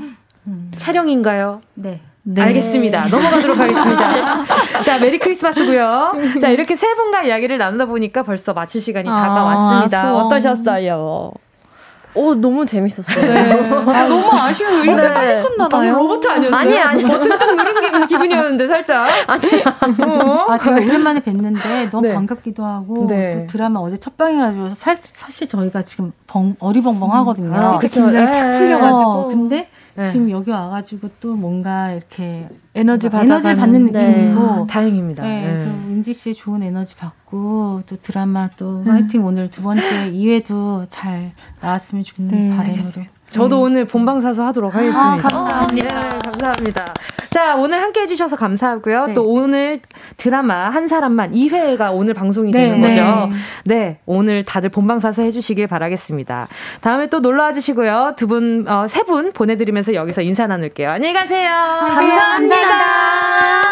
음. 촬영인가요? 네. 네. 알겠습니다. 넘어가도록 하겠습니다. (laughs) 자, 메리 크리스마스고요. 자, 이렇게 세 분과 이야기를 나누다 보니까 벌써 마칠 시간이 아, 다가왔습니다. 아, 어떠셨어요? 오 너무 재밌었어요. 네. (laughs) 아, 너무 아쉬워요. 이렇게 네. 빨리 끝나나요? 로봇 아니었어요? 아니 아니. 버튼 딱 누른 기분이었는데 살짝. (laughs) 아니. 어? 아 되게 오랜만에 뵀는데 너무 네. 반갑기도 하고 네. 드라마 어제 첫 방해가지고 사, 사실 저희가 지금 벙, 어리벙벙하거든요. 음. 아, 긴장이 탁 네. 풀려가지고. 어, 근데 네. 지금 여기 와가지고 또 뭔가 이렇게 에너지 받 에너지 받는 네. 느낌이고 다행입니다. 네, 네. 은지 씨의 좋은 에너지 받고 또 드라마 또 화이팅 오늘 두 번째 2회도 잘 나왔으면 좋겠는 네, 바람으로. 저도 네. 오늘 본방사수 하도록 하겠습니다. 아, 감사합니다. 네, 감사합니다. 자, 오늘 함께 해주셔서 감사하고요. 네. 또 오늘 드라마 한 사람만 2회가 오늘 방송이 되는 네. 거죠. 네. 네, 오늘 다들 본방사수 해주시길 바라겠습니다. 다음에 또 놀러 와 주시고요. 두 분, 어, 세 분 보내드리면서 여기서 인사 나눌게요. 안녕히 가세요. 감사합니다. 감사합니다.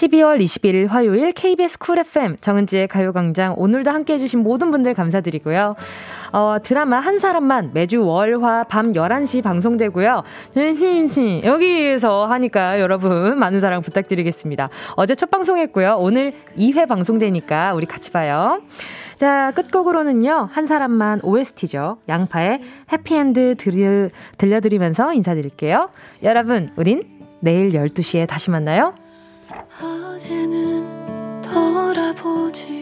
12월 21일 화요일 KBS 쿨 FM 정은지의 가요광장 오늘도 함께 해주신 모든 분들 감사드리고요. 어, 드라마 한 사람만 매주 월 화 밤 11시 방송되고요. (laughs) 여기에서 하니까 여러분 많은 사랑 부탁드리겠습니다. 어제 첫 방송했고요. 오늘 2회 방송되니까 우리 같이 봐요. 자, 끝곡으로는요, 한 사람만 OST죠. 양파의 해피엔드 들려, 들려드리면서 인사드릴게요. 여러분, 우린 내일 12시에 다시 만나요. 어제는 돌아보지